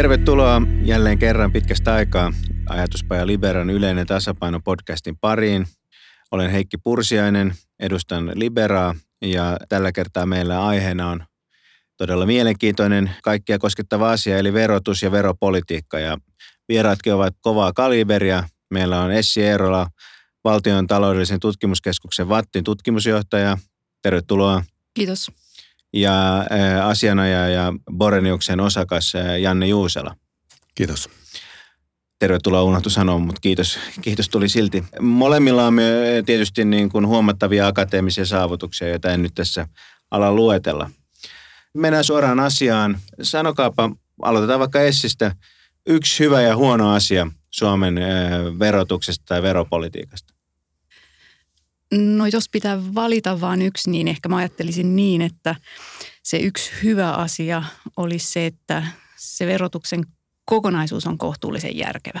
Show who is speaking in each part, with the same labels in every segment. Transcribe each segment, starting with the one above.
Speaker 1: Tervetuloa jälleen kerran pitkästä aikaa Ajatuspaja Liberan yleinen tasapaino podcastin pariin. Olen Heikki Pursiainen, edustan Liberaa ja tällä kertaa meillä aiheena on todella mielenkiintoinen kaikkia koskettava asia eli verotus ja veropolitiikka. Ja vieraatkin ovat kovaa kaliberia. Meillä on Essi Eerola, Valtion taloudellisen tutkimuskeskuksen VATTin tutkimusjohtaja. Tervetuloa.
Speaker 2: Kiitos.
Speaker 1: Ja asianajaja ja Boreniuksen osakas Janne Juusela.
Speaker 3: Kiitos.
Speaker 1: Tervetuloa unohtu sanoa, mutta kiitos, kiitos tuli silti. Molemmilla on tietysti niin kuin huomattavia akateemisia saavutuksia, joita en nyt tässä ala luetella. Mennään suoraan asiaan. Sanokaapa, aloitetaan vaikka Essistä, yksi hyvä ja huono asia Suomen verotuksesta tai veropolitiikasta.
Speaker 2: No jos pitää valita vain yksi, niin ehkä mä ajattelisin niin, että se yksi hyvä asia olisi se, että se verotuksen kokonaisuus on kohtuullisen järkevä.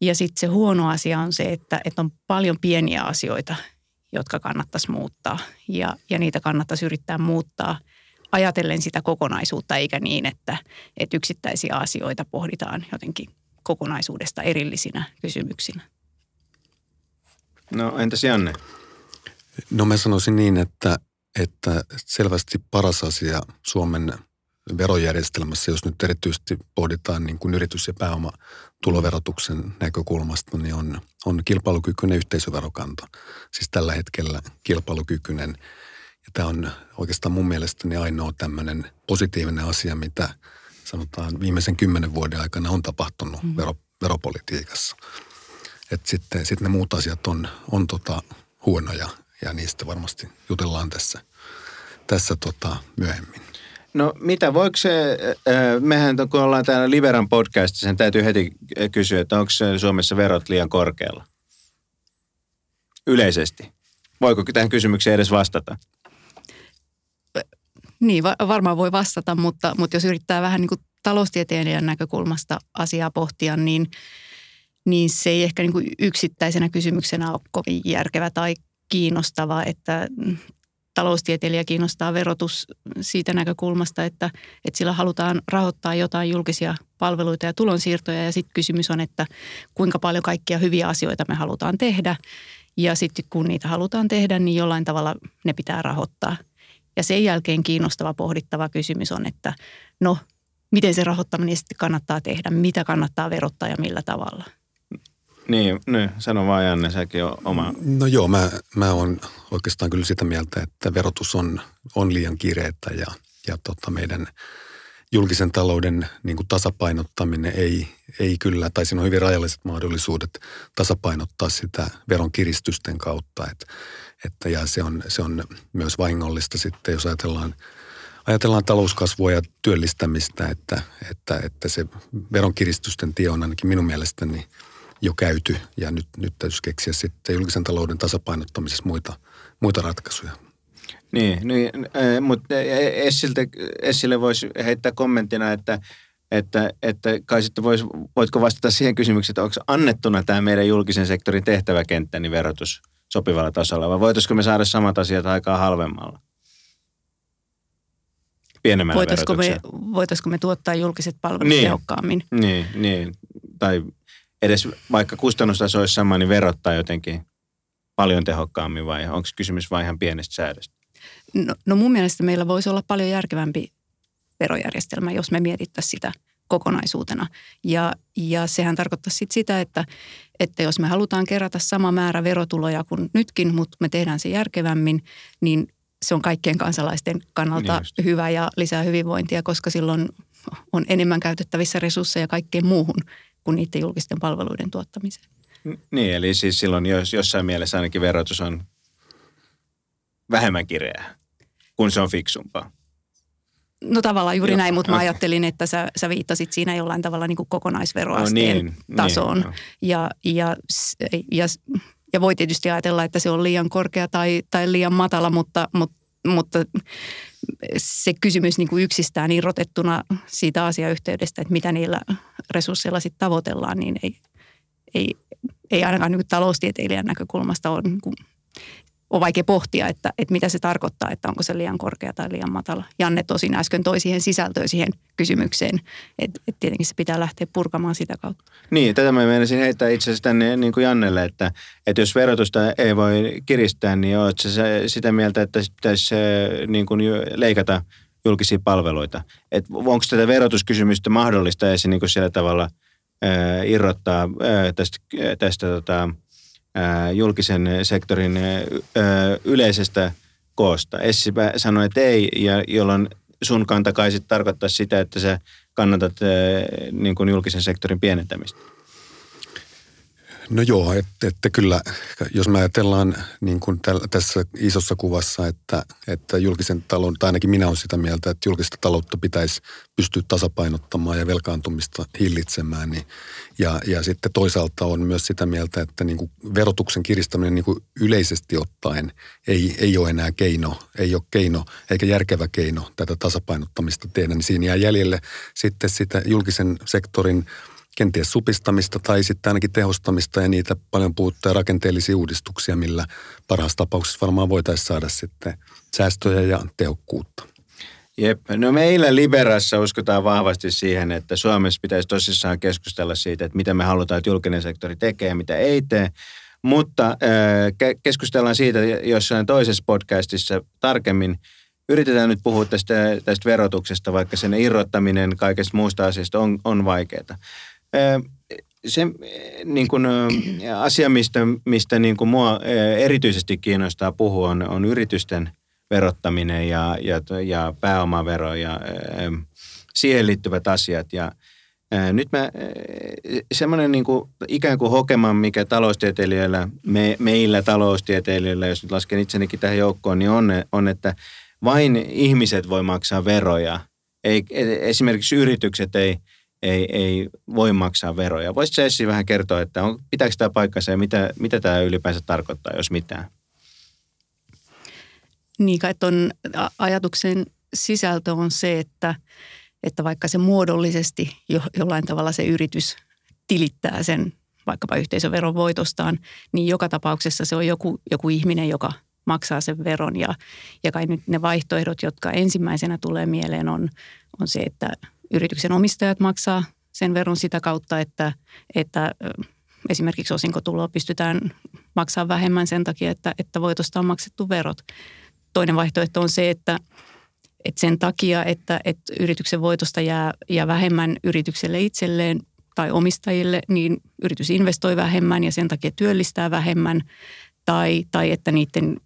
Speaker 2: Ja sitten se huono asia on se, että, että on paljon pieniä asioita, jotka kannattaisi muuttaa. Ja, ja niitä kannattaisi yrittää muuttaa ajatellen sitä kokonaisuutta, eikä niin, että, että yksittäisiä asioita pohditaan jotenkin kokonaisuudesta erillisinä kysymyksinä.
Speaker 1: No entäs Janne?
Speaker 3: No mä sanoisin niin, että, että selvästi paras asia Suomen verojärjestelmässä, jos nyt erityisesti pohditaan niin kuin yritys- ja pääomatuloverotuksen näkökulmasta, niin on, on kilpailukykyinen yhteisöverokanto. Siis tällä hetkellä kilpailukykyinen. Ja tämä on oikeastaan mun mielestäni ainoa tämmöinen positiivinen asia, mitä sanotaan viimeisen kymmenen vuoden aikana on tapahtunut mm. vero, veropolitiikassa. Että sitten, sitten ne muut asiat on, on tota huonoja ja niistä varmasti jutellaan tässä, tässä tota myöhemmin.
Speaker 1: No mitä, voiko se, mehän kun ollaan täällä Liberan podcastissa, sen täytyy heti kysyä, että onko Suomessa verot liian korkealla? Yleisesti. Voiko tähän kysymykseen edes vastata?
Speaker 2: Niin, varmaan voi vastata, mutta, mutta jos yrittää vähän niin kuin taloustieteilijän näkökulmasta asiaa pohtia, niin, niin se ei ehkä niin kuin yksittäisenä kysymyksenä ole kovin järkevä tai kiinnostava, että taloustieteilijä kiinnostaa verotus siitä näkökulmasta, että, että sillä halutaan rahoittaa jotain julkisia palveluita ja tulonsiirtoja. Ja sitten kysymys on, että kuinka paljon kaikkia hyviä asioita me halutaan tehdä. Ja sitten kun niitä halutaan tehdä, niin jollain tavalla ne pitää rahoittaa. Ja sen jälkeen kiinnostava pohdittava kysymys on, että no, miten se rahoittaminen sitten kannattaa tehdä, mitä kannattaa verottaa ja millä tavalla –
Speaker 1: niin, niin, sano vaan Janne, säkin on oma.
Speaker 3: No joo, mä, mä oon oikeastaan kyllä sitä mieltä, että verotus on, on liian kireettä ja, ja tota meidän julkisen talouden niin kuin tasapainottaminen ei, ei kyllä, tai siinä on hyvin rajalliset mahdollisuudet tasapainottaa sitä veron kiristysten kautta. Et, että, ja se on, se on myös vahingollista sitten, jos ajatellaan ajatellaan talouskasvua ja työllistämistä, että, että, että se veronkiristysten tie on ainakin minun mielestäni jo käyty ja nyt, nyt täytyisi keksiä sitten julkisen talouden tasapainottamisessa muita, muita ratkaisuja.
Speaker 1: Niin, niin mutta Essiltä, Essille voisi heittää kommenttina, että, että, että kai sitten vois, voitko vastata siihen kysymykseen, että onko annettuna tämä meidän julkisen sektorin tehtäväkenttä, niin verotus sopivalla tasolla, vai voitaisiko me saada samat asiat aikaa halvemmalla? Pienemmällä
Speaker 2: voitaisiko me, voitaisiko me tuottaa julkiset palvelut
Speaker 1: niin,
Speaker 2: tehokkaammin?
Speaker 1: Niin, niin, tai edes vaikka kustannustaso olisi sama, niin verottaa jotenkin paljon tehokkaammin vai onko kysymys vain ihan pienestä säädöstä?
Speaker 2: No, no mun mielestä meillä voisi olla paljon järkevämpi verojärjestelmä, jos me mietittäisiin sitä kokonaisuutena. Ja, ja sehän tarkoittaa sit sitä, että, että jos me halutaan kerätä sama määrä verotuloja kuin nytkin, mutta me tehdään se järkevämmin, niin se on kaikkien kansalaisten kannalta niin hyvä ja lisää hyvinvointia, koska silloin on enemmän käytettävissä resursseja kaikkeen muuhun kuin niiden julkisten palveluiden tuottamiseen.
Speaker 1: Niin, eli siis silloin jos, jossain mielessä ainakin verotus on vähemmän kireää, kun se on fiksumpaa.
Speaker 2: No tavallaan juuri Joo, näin, mutta okay. mä ajattelin, että sä, sä viittasit siinä jollain tavalla niin kuin kokonaisveroasteen no niin, tasoon. Niin, no. ja, ja, ja, ja voi tietysti ajatella, että se on liian korkea tai, tai liian matala, mutta, mutta, mutta se kysymys niin kuin yksistään irrotettuna siitä asiayhteydestä, että mitä niillä resursseilla sitten tavoitellaan, niin ei, ei, ei ainakaan niin taloustieteilijän näkökulmasta ole niin kuin on vaikea pohtia, että, että mitä se tarkoittaa, että onko se liian korkea tai liian matala. Janne tosin äsken toi siihen sisältöön siihen kysymykseen, että, että tietenkin se pitää lähteä purkamaan sitä kautta.
Speaker 1: Niin, tätä mä menisin heittää itse asiassa tänne niin kuin Jannelle, että, että jos verotusta ei voi kiristää, niin oot se sitä mieltä, että pitäisi niin kuin leikata julkisia palveluita. Et onko tätä verotuskysymystä mahdollista edes niin kuin sillä tavalla ää, irrottaa ää, tästä, tästä tota, julkisen sektorin yleisestä koosta. Essi sanoi, että ei, ja jolloin sun kanta kai tarkoittaa sitä, että sä kannatat niin kuin julkisen sektorin pienentämistä.
Speaker 3: No joo, että, että kyllä, jos me ajatellaan niin kuin täl, tässä isossa kuvassa, että, että julkisen talon, tai ainakin minä olen sitä mieltä, että julkista taloutta pitäisi pystyä tasapainottamaan ja velkaantumista hillitsemään, niin, ja, ja sitten toisaalta on myös sitä mieltä, että niin kuin verotuksen kiristäminen niin kuin yleisesti ottaen ei, ei ole enää keino, ei ole keino eikä järkevä keino tätä tasapainottamista tehdä, niin siinä jää jäljelle sitten sitä julkisen sektorin kenties supistamista tai sitten ainakin tehostamista ja niitä paljon puuttuja rakenteellisia uudistuksia, millä parhaassa tapauksessa varmaan voitaisiin saada sitten säästöjä ja tehokkuutta.
Speaker 1: Jep. No meillä Liberassa uskotaan vahvasti siihen, että Suomessa pitäisi tosissaan keskustella siitä, että mitä me halutaan, että julkinen sektori tekee ja mitä ei tee. Mutta äh, keskustellaan siitä jossain toisessa podcastissa tarkemmin. Yritetään nyt puhua tästä, tästä verotuksesta, vaikka sen irrottaminen kaikesta muusta asiasta on, on vaikeaa se niin kuin, asia, mistä, mistä niin kuin mua erityisesti kiinnostaa puhua, on, on yritysten verottaminen ja, ja, ja pääomavero ja siihen liittyvät asiat. Ja nyt mä, semmoinen niin kuin, ikään kuin hokema, mikä taloustieteilijöillä, me, meillä taloustieteilijöillä, jos nyt lasken itsenikin tähän joukkoon, niin on, on että vain ihmiset voi maksaa veroja. Ei, esimerkiksi yritykset ei, ei, ei voi maksaa veroja. Voisitko Essi vähän kertoa, että on, pitääkö tämä paikkansa ja mitä, mitä tämä ylipäänsä tarkoittaa, jos mitään?
Speaker 2: Niin kai tuon ajatuksen sisältö on se, että, että vaikka se muodollisesti jo, jollain tavalla se yritys tilittää sen vaikkapa yhteisöveron voitostaan, niin joka tapauksessa se on joku, joku ihminen, joka maksaa sen veron. Ja, ja kai nyt ne vaihtoehdot, jotka ensimmäisenä tulee mieleen, on, on se, että yrityksen omistajat maksaa sen veron sitä kautta, että, että esimerkiksi osinkotuloa pystytään maksamaan vähemmän sen takia, että, että voitosta on maksettu verot. Toinen vaihtoehto on se, että, että sen takia, että, että yrityksen voitosta jää, jää vähemmän yritykselle itselleen tai omistajille, niin yritys investoi vähemmän ja sen takia työllistää vähemmän. Tai, tai että niiden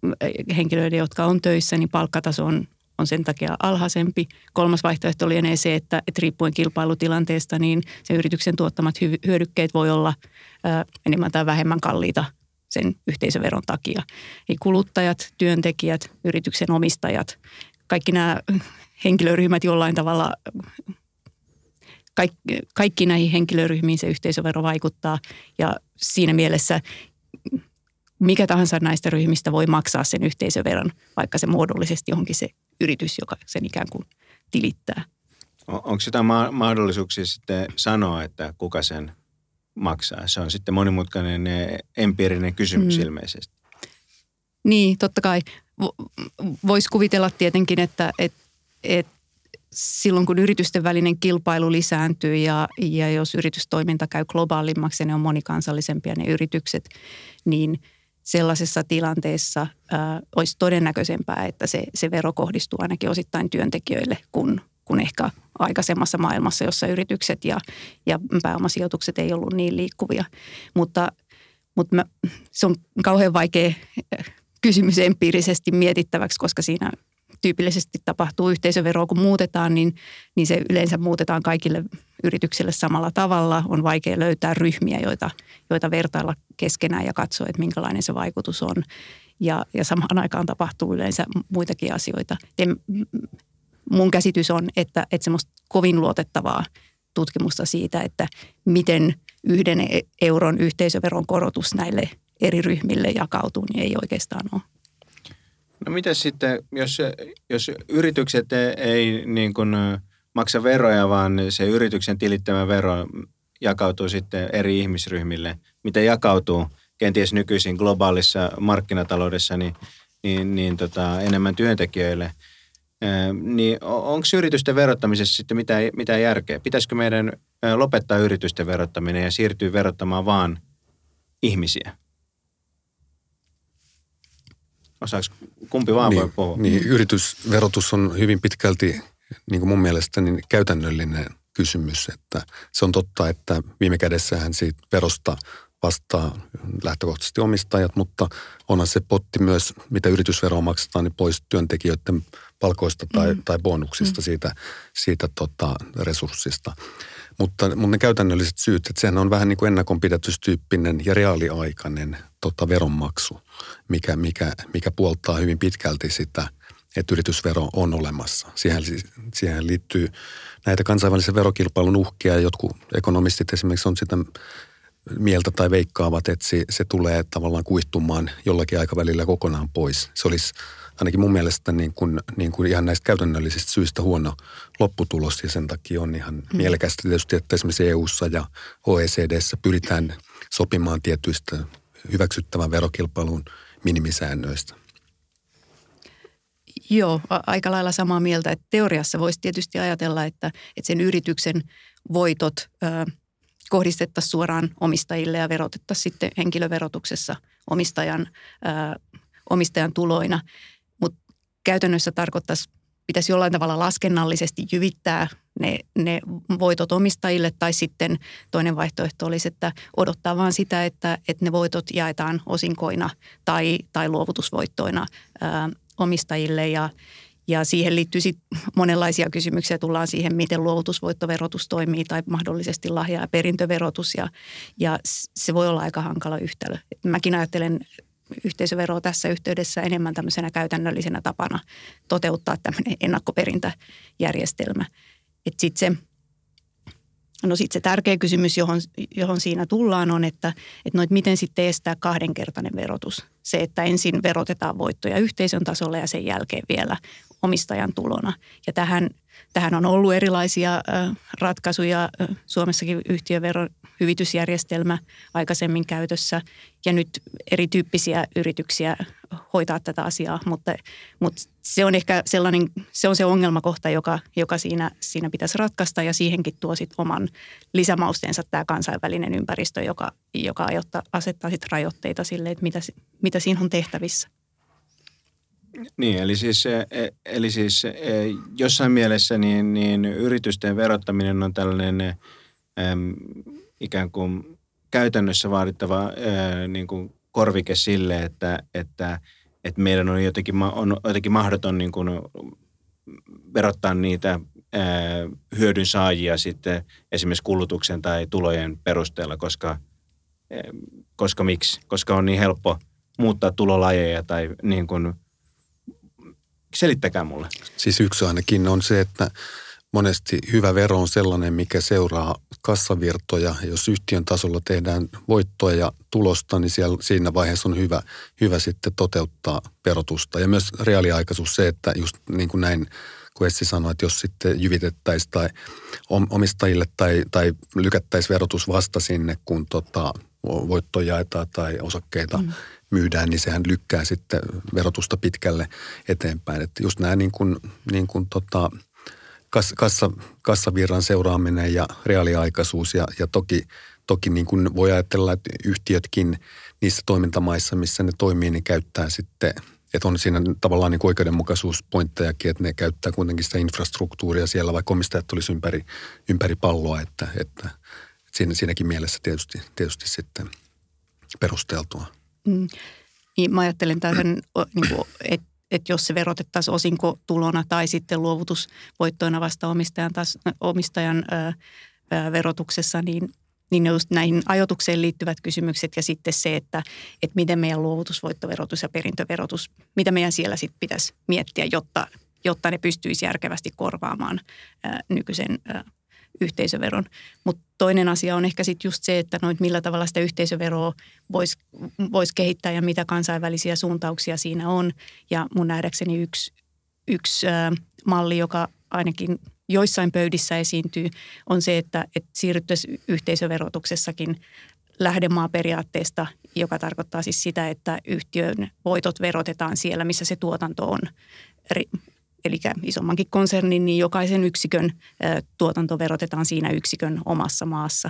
Speaker 2: henkilöiden, jotka on töissä, niin palkkataso on on sen takia alhaisempi. Kolmas vaihtoehto lienee se, että, että riippuen kilpailutilanteesta, niin se yrityksen tuottamat hyödykkeet voi olla ää, enemmän tai vähemmän kalliita sen yhteisöveron takia. Eli kuluttajat, työntekijät, yrityksen omistajat, kaikki nämä henkilöryhmät jollain tavalla, kaikki, kaikki näihin henkilöryhmiin se yhteisövero vaikuttaa ja siinä mielessä mikä tahansa näistä ryhmistä voi maksaa sen yhteisöveron, vaikka se muodollisesti onkin se yritys, joka sen ikään kuin tilittää.
Speaker 1: Onko sitä ma- mahdollisuuksia sitten sanoa, että kuka sen maksaa? Se on sitten monimutkainen empiirinen kysymys mm. ilmeisesti.
Speaker 2: Niin, totta kai. Voisi kuvitella tietenkin, että et, et silloin kun yritysten välinen kilpailu lisääntyy ja, ja jos yritystoiminta käy globaalimmaksi ja ne on monikansallisempia ne yritykset, niin – sellaisessa tilanteessa ää, olisi todennäköisempää, että se, se vero kohdistuu ainakin osittain työntekijöille kuin, kuin ehkä aikaisemmassa maailmassa, jossa yritykset ja, ja pääomasijoitukset ei ollut niin liikkuvia. Mutta, mutta mä, se on kauhean vaikea kysymys empiirisesti mietittäväksi, koska siinä tyypillisesti tapahtuu yhteisöveroa, kun muutetaan, niin, niin se yleensä muutetaan kaikille yrityksille samalla tavalla. On vaikea löytää ryhmiä, joita, joita vertailla keskenään ja katsoa, että minkälainen se vaikutus on. Ja, ja samaan aikaan tapahtuu yleensä muitakin asioita. En, mun käsitys on, että, että semmoista kovin luotettavaa tutkimusta siitä, että miten yhden e-, euron yhteisöveron korotus näille eri ryhmille jakautuu, niin ei oikeastaan ole.
Speaker 1: No mitä sitten, jos, jos yritykset ei niin kuin maksa veroja, vaan se yrityksen tilittämä vero jakautuu sitten eri ihmisryhmille. Miten jakautuu kenties nykyisin globaalissa markkinataloudessa, niin niin, niin tota, enemmän työntekijöille. Niin onko yritysten verottamisessa sitten mitään, mitään järkeä? Pitäisikö meidän lopettaa yritysten verottaminen ja siirtyä verottamaan vaan ihmisiä? Osaako kumpi vaan
Speaker 3: niin,
Speaker 1: voi puhua?
Speaker 3: Niin, yritysverotus on hyvin pitkälti niin kuin mun mielestä niin käytännöllinen kysymys, että se on totta, että viime kädessähän siitä verosta vastaa lähtökohtaisesti omistajat, mutta onhan se potti myös, mitä yritysveroa maksetaan, niin pois työntekijöiden palkoista tai, mm. tai bonuksista mm. siitä, siitä tota, resurssista. Mutta, mutta ne käytännölliset syyt, että sehän on vähän niin kuin ennakonpidätystyyppinen ja reaaliaikainen tota, veronmaksu, mikä, mikä, mikä puoltaa hyvin pitkälti sitä, että yritysvero on olemassa. Siihen, siihen liittyy näitä kansainvälisen verokilpailun uhkia. Jotkut ekonomistit esimerkiksi on sitä mieltä tai veikkaavat, että se, se tulee tavallaan kuihtumaan jollakin aikavälillä kokonaan pois. Se olisi ainakin mun mielestä niin kuin, niin kuin ihan näistä käytännöllisistä syistä huono lopputulos ja sen takia on ihan mm. mielekästä tietysti, että esimerkiksi EU-ssa ja OECDssä pyritään sopimaan tietyistä hyväksyttävän verokilpailun minimisäännöistä.
Speaker 2: Joo, aika lailla samaa mieltä. Että teoriassa voisi tietysti ajatella, että, että sen yrityksen voitot ö, kohdistettaisiin suoraan omistajille ja verotettaisiin sitten henkilöverotuksessa omistajan, ö, omistajan tuloina. Käytännössä tarkoittaisi, pitäisi jollain tavalla laskennallisesti jyvittää ne, ne voitot omistajille tai sitten toinen vaihtoehto olisi, että odottaa vaan sitä, että, että ne voitot jaetaan osinkoina tai, tai luovutusvoittoina ää, omistajille ja, ja siihen liittyy sit monenlaisia kysymyksiä. Tullaan siihen, miten luovutusvoittoverotus toimii tai mahdollisesti lahja- ja perintöverotus ja, ja se voi olla aika hankala yhtälö. Et mäkin ajattelen yhteisöveroa tässä yhteydessä enemmän tämmöisenä käytännöllisenä tapana toteuttaa tämmöinen ennakkoperintäjärjestelmä. Sitten se No sitten se tärkeä kysymys, johon, johon siinä tullaan, on, että, että, no, että miten sitten estää kahdenkertainen verotus. Se, että ensin verotetaan voittoja yhteisön tasolla ja sen jälkeen vielä omistajan tulona. Ja tähän, tähän on ollut erilaisia ratkaisuja. Suomessakin yhtiöveron hyvitysjärjestelmä aikaisemmin käytössä ja nyt erityyppisiä yrityksiä hoitaa tätä asiaa, mutta, mutta se on ehkä sellainen, se on se ongelmakohta, joka, joka siinä, siinä pitäisi ratkaista ja siihenkin tuo sit oman lisämausteensa tämä kansainvälinen ympäristö, joka, joka ajoittaa, asettaa sit rajoitteita sille, että mitä, mitä siinä on tehtävissä.
Speaker 1: Niin, eli siis, e, e, eli siis e, jossain mielessä niin, niin yritysten verottaminen on tällainen ikään kuin käytännössä vaadittava ää, niin kuin korvike sille, että, että, että meidän on jotenkin, on jotenkin mahdoton niin kuin verottaa niitä ää, hyödyn saajia sitten esimerkiksi kulutuksen tai tulojen perusteella, koska, ää, koska miksi? Koska on niin helppo muuttaa tulolajeja tai niin kuin, selittäkää mulle.
Speaker 3: Siis yksi ainakin on se, että monesti hyvä vero on sellainen, mikä seuraa kassavirtoja. Jos yhtiön tasolla tehdään voittoa ja tulosta, niin siellä, siinä vaiheessa on hyvä, hyvä sitten toteuttaa verotusta. Ja myös reaaliaikaisuus se, että just niin kuin näin, kun Essi sanoi, että jos sitten jyvitettäisiin tai omistajille tai, tai lykättäisiin verotus vasta sinne, kun tota, voittoja jaetaan tai osakkeita mm. myydään, niin sehän lykkää sitten verotusta pitkälle eteenpäin. Että just nämä niin kuin, niin kuin tota, kassa, kassavirran seuraaminen ja reaaliaikaisuus ja, ja toki, toki niin kuin voi ajatella, että yhtiötkin niissä toimintamaissa, missä ne toimii, niin käyttää sitten, että on siinä tavallaan niin oikeudenmukaisuuspointtejakin, että ne käyttää kuitenkin sitä infrastruktuuria siellä, vaikka omistajat tulisi ympäri, ympäri palloa, että, että, että siinä, siinäkin mielessä tietysti, tietysti sitten perusteltua. Mm.
Speaker 2: Niin mä ajattelen tähän, niin kuin, että että jos se verotettaisiin osinkotulona tai sitten luovutusvoittoina vasta omistajan, taas, omistajan ö, verotuksessa, niin, niin just näihin ajotukseen liittyvät kysymykset ja sitten se, että, että miten meidän luovutusvoittoverotus ja perintöverotus, mitä meidän siellä sitten pitäisi miettiä, jotta, jotta ne pystyisi järkevästi korvaamaan ö, nykyisen ö, yhteisöveron. Mutta toinen asia on ehkä sitten just se, että noit millä tavalla sitä yhteisöveroa voisi vois kehittää ja mitä kansainvälisiä suuntauksia siinä on. Ja mun nähdäkseni yksi, yksi äh, malli, joka ainakin joissain pöydissä esiintyy, on se, että, että siirryttäisiin yhteisöverotuksessakin lähdemaaperiaatteesta, joka tarkoittaa siis sitä, että yhtiön voitot verotetaan siellä, missä se tuotanto on. Eli isommankin konsernin, niin jokaisen yksikön tuotanto verotetaan siinä yksikön omassa maassa.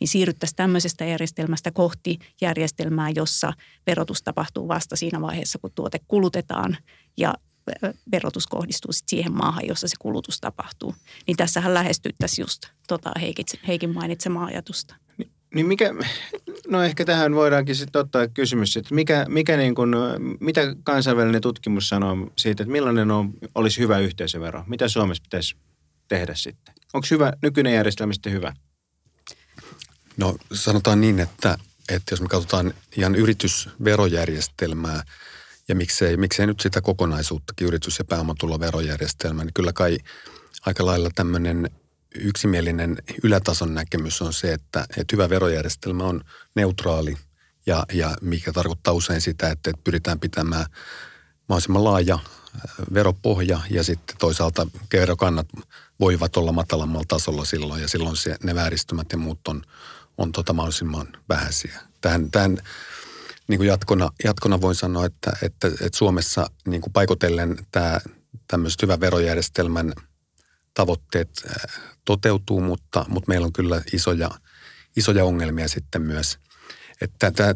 Speaker 2: Niin siirryttäisiin tämmöisestä järjestelmästä kohti järjestelmää, jossa verotus tapahtuu vasta siinä vaiheessa, kun tuote kulutetaan ja verotus kohdistuu sit siihen maahan, jossa se kulutus tapahtuu. Niin tässähän lähestyttäisiin just tota Heikin mainitsemaa ajatusta.
Speaker 1: Niin mikä, no ehkä tähän voidaankin sitten ottaa kysymys, että mikä, mikä niin kuin, mitä kansainvälinen tutkimus sanoo siitä, että millainen on, olisi hyvä yhteisövero? Mitä Suomessa pitäisi tehdä sitten? Onko hyvä, nykyinen järjestelmä sitten hyvä?
Speaker 3: No sanotaan niin, että, että jos me katsotaan ihan yritysverojärjestelmää ja miksei, miksei nyt sitä kokonaisuuttakin yritys- ja pääomatuloverojärjestelmää, niin kyllä kai aika lailla tämmöinen yksimielinen ylätason näkemys on se, että, että hyvä verojärjestelmä on neutraali ja, ja mikä tarkoittaa usein sitä, että, että pyritään pitämään mahdollisimman laaja äh, veropohja ja sitten toisaalta verokannat voivat olla matalammalla tasolla silloin ja silloin se, ne vääristymät ja muut on, on tota mahdollisimman vähäisiä. Tähän, tähän niin kuin jatkona, jatkona voin sanoa, että, että, että Suomessa niin kuin paikotellen tämä tämmöiset hyvän verojärjestelmän tavoitteet äh, toteutuu, mutta, mutta meillä on kyllä isoja, isoja ongelmia sitten myös.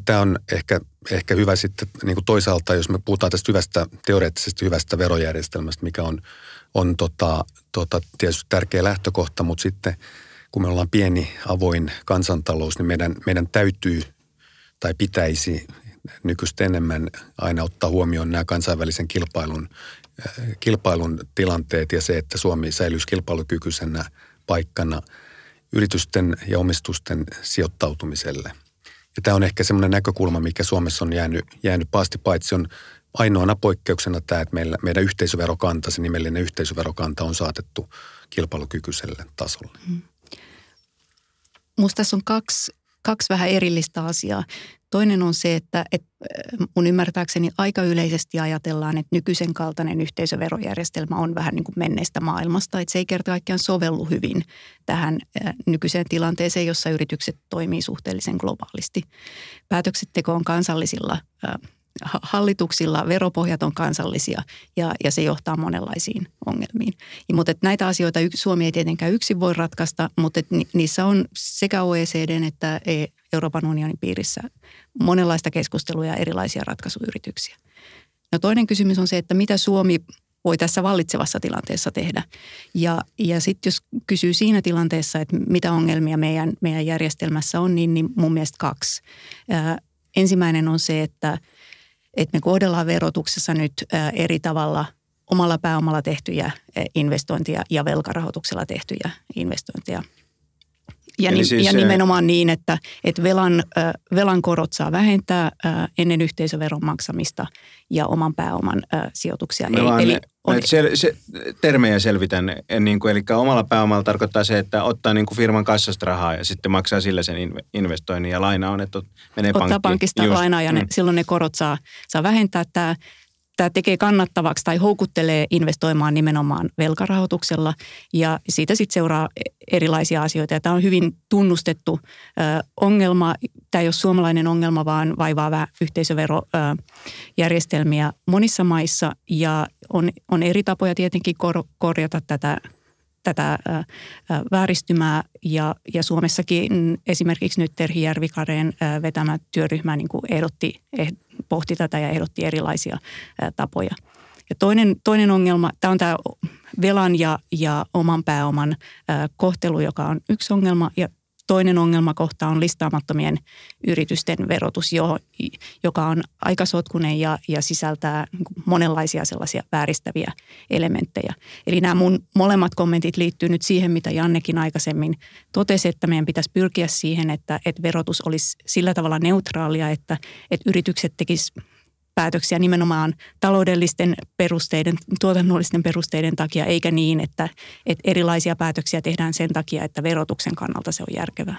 Speaker 3: Tämä on ehkä, ehkä hyvä sitten niin kuin toisaalta, jos me puhutaan tästä hyvästä, teoreettisesti hyvästä verojärjestelmästä, mikä on, on tota, tota, tietysti tärkeä lähtökohta, mutta sitten kun me ollaan pieni avoin kansantalous, niin meidän, meidän täytyy tai pitäisi nykyistä enemmän aina ottaa huomioon nämä kansainvälisen kilpailun, kilpailun tilanteet ja se, että Suomi säilyisi kilpailukykyisenä paikkana yritysten ja omistusten sijoittautumiselle. Ja tämä on ehkä semmoinen näkökulma, mikä Suomessa on jäänyt, jäänyt paasti paitsi on ainoana poikkeuksena tämä, että meillä, meidän yhteisöverokanta, se nimellinen yhteisöverokanta on saatettu kilpailukykyiselle tasolle. Hmm.
Speaker 2: Minusta tässä on kaksi, kaksi vähän erillistä asiaa. Toinen on se, että, että äh, mun ymmärtääkseni aika yleisesti ajatellaan, että nykyisen kaltainen yhteisöverojärjestelmä on vähän niin kuin menneestä maailmasta. Että se ei kerta kaikkiaan sovellu hyvin tähän äh, nykyiseen tilanteeseen, jossa yritykset toimii suhteellisen globaalisti. Päätöksenteko on kansallisilla äh, hallituksilla veropohjat on kansallisia ja, ja se johtaa monenlaisiin ongelmiin. Ja, mutta että näitä asioita Suomi ei tietenkään yksin voi ratkaista, mutta että niissä on sekä OECD että e, Euroopan unionin piirissä monenlaista keskustelua ja erilaisia ratkaisuyrityksiä. No toinen kysymys on se, että mitä Suomi voi tässä vallitsevassa tilanteessa tehdä. Ja, ja sitten jos kysyy siinä tilanteessa, että mitä ongelmia meidän, meidän järjestelmässä on, niin, niin mun mielestä kaksi. Ää, ensimmäinen on se, että – että me kohdellaan verotuksessa nyt eri tavalla omalla pääomalla tehtyjä investointeja ja velkarahoituksella tehtyjä investointeja. Ja, ni, siis, ja nimenomaan niin, että, että velan, velan korot saa vähentää ennen yhteisöveron maksamista ja oman pääoman sijoituksia.
Speaker 1: Eli, vaan, eli on, sel, se, termejä selvitän. Niin kuin, eli omalla pääomalla tarkoittaa se, että ottaa niin kuin firman kassasta rahaa ja sitten maksaa sillä sen investoinnin ja laina on, että menee
Speaker 2: Ottaa
Speaker 1: pankkiin.
Speaker 2: pankista Just. lainaa ja ne, mm. silloin ne korot saa, saa vähentää. Tämä tämä tekee kannattavaksi tai houkuttelee investoimaan nimenomaan velkarahoituksella ja siitä sitten seuraa erilaisia asioita. Ja tämä on hyvin tunnustettu ö, ongelma. Tämä ei ole suomalainen ongelma, vaan vaivaa yhteisöverojärjestelmiä monissa maissa ja on, on eri tapoja tietenkin kor, korjata tätä tätä vääristymää ja, ja Suomessakin esimerkiksi nyt Terhi Järvikareen vetämä työryhmä niin kuin ehdotti, eh, pohti tätä ja ehdotti erilaisia tapoja. Ja toinen, toinen ongelma, tämä on tämä velan ja, ja oman pääoman kohtelu, joka on yksi ongelma. Ja Toinen ongelmakohta on listaamattomien yritysten verotus, joka on aika sotkunen ja, ja sisältää niin monenlaisia sellaisia vääristäviä elementtejä. Eli nämä mun molemmat kommentit liittyy nyt siihen, mitä Jannekin aikaisemmin totesi, että meidän pitäisi pyrkiä siihen, että, että verotus olisi sillä tavalla neutraalia, että, että yritykset tekisivät päätöksiä nimenomaan taloudellisten perusteiden, tuotannollisten perusteiden takia, eikä niin, että, että erilaisia päätöksiä tehdään sen takia, että verotuksen kannalta se on järkevää.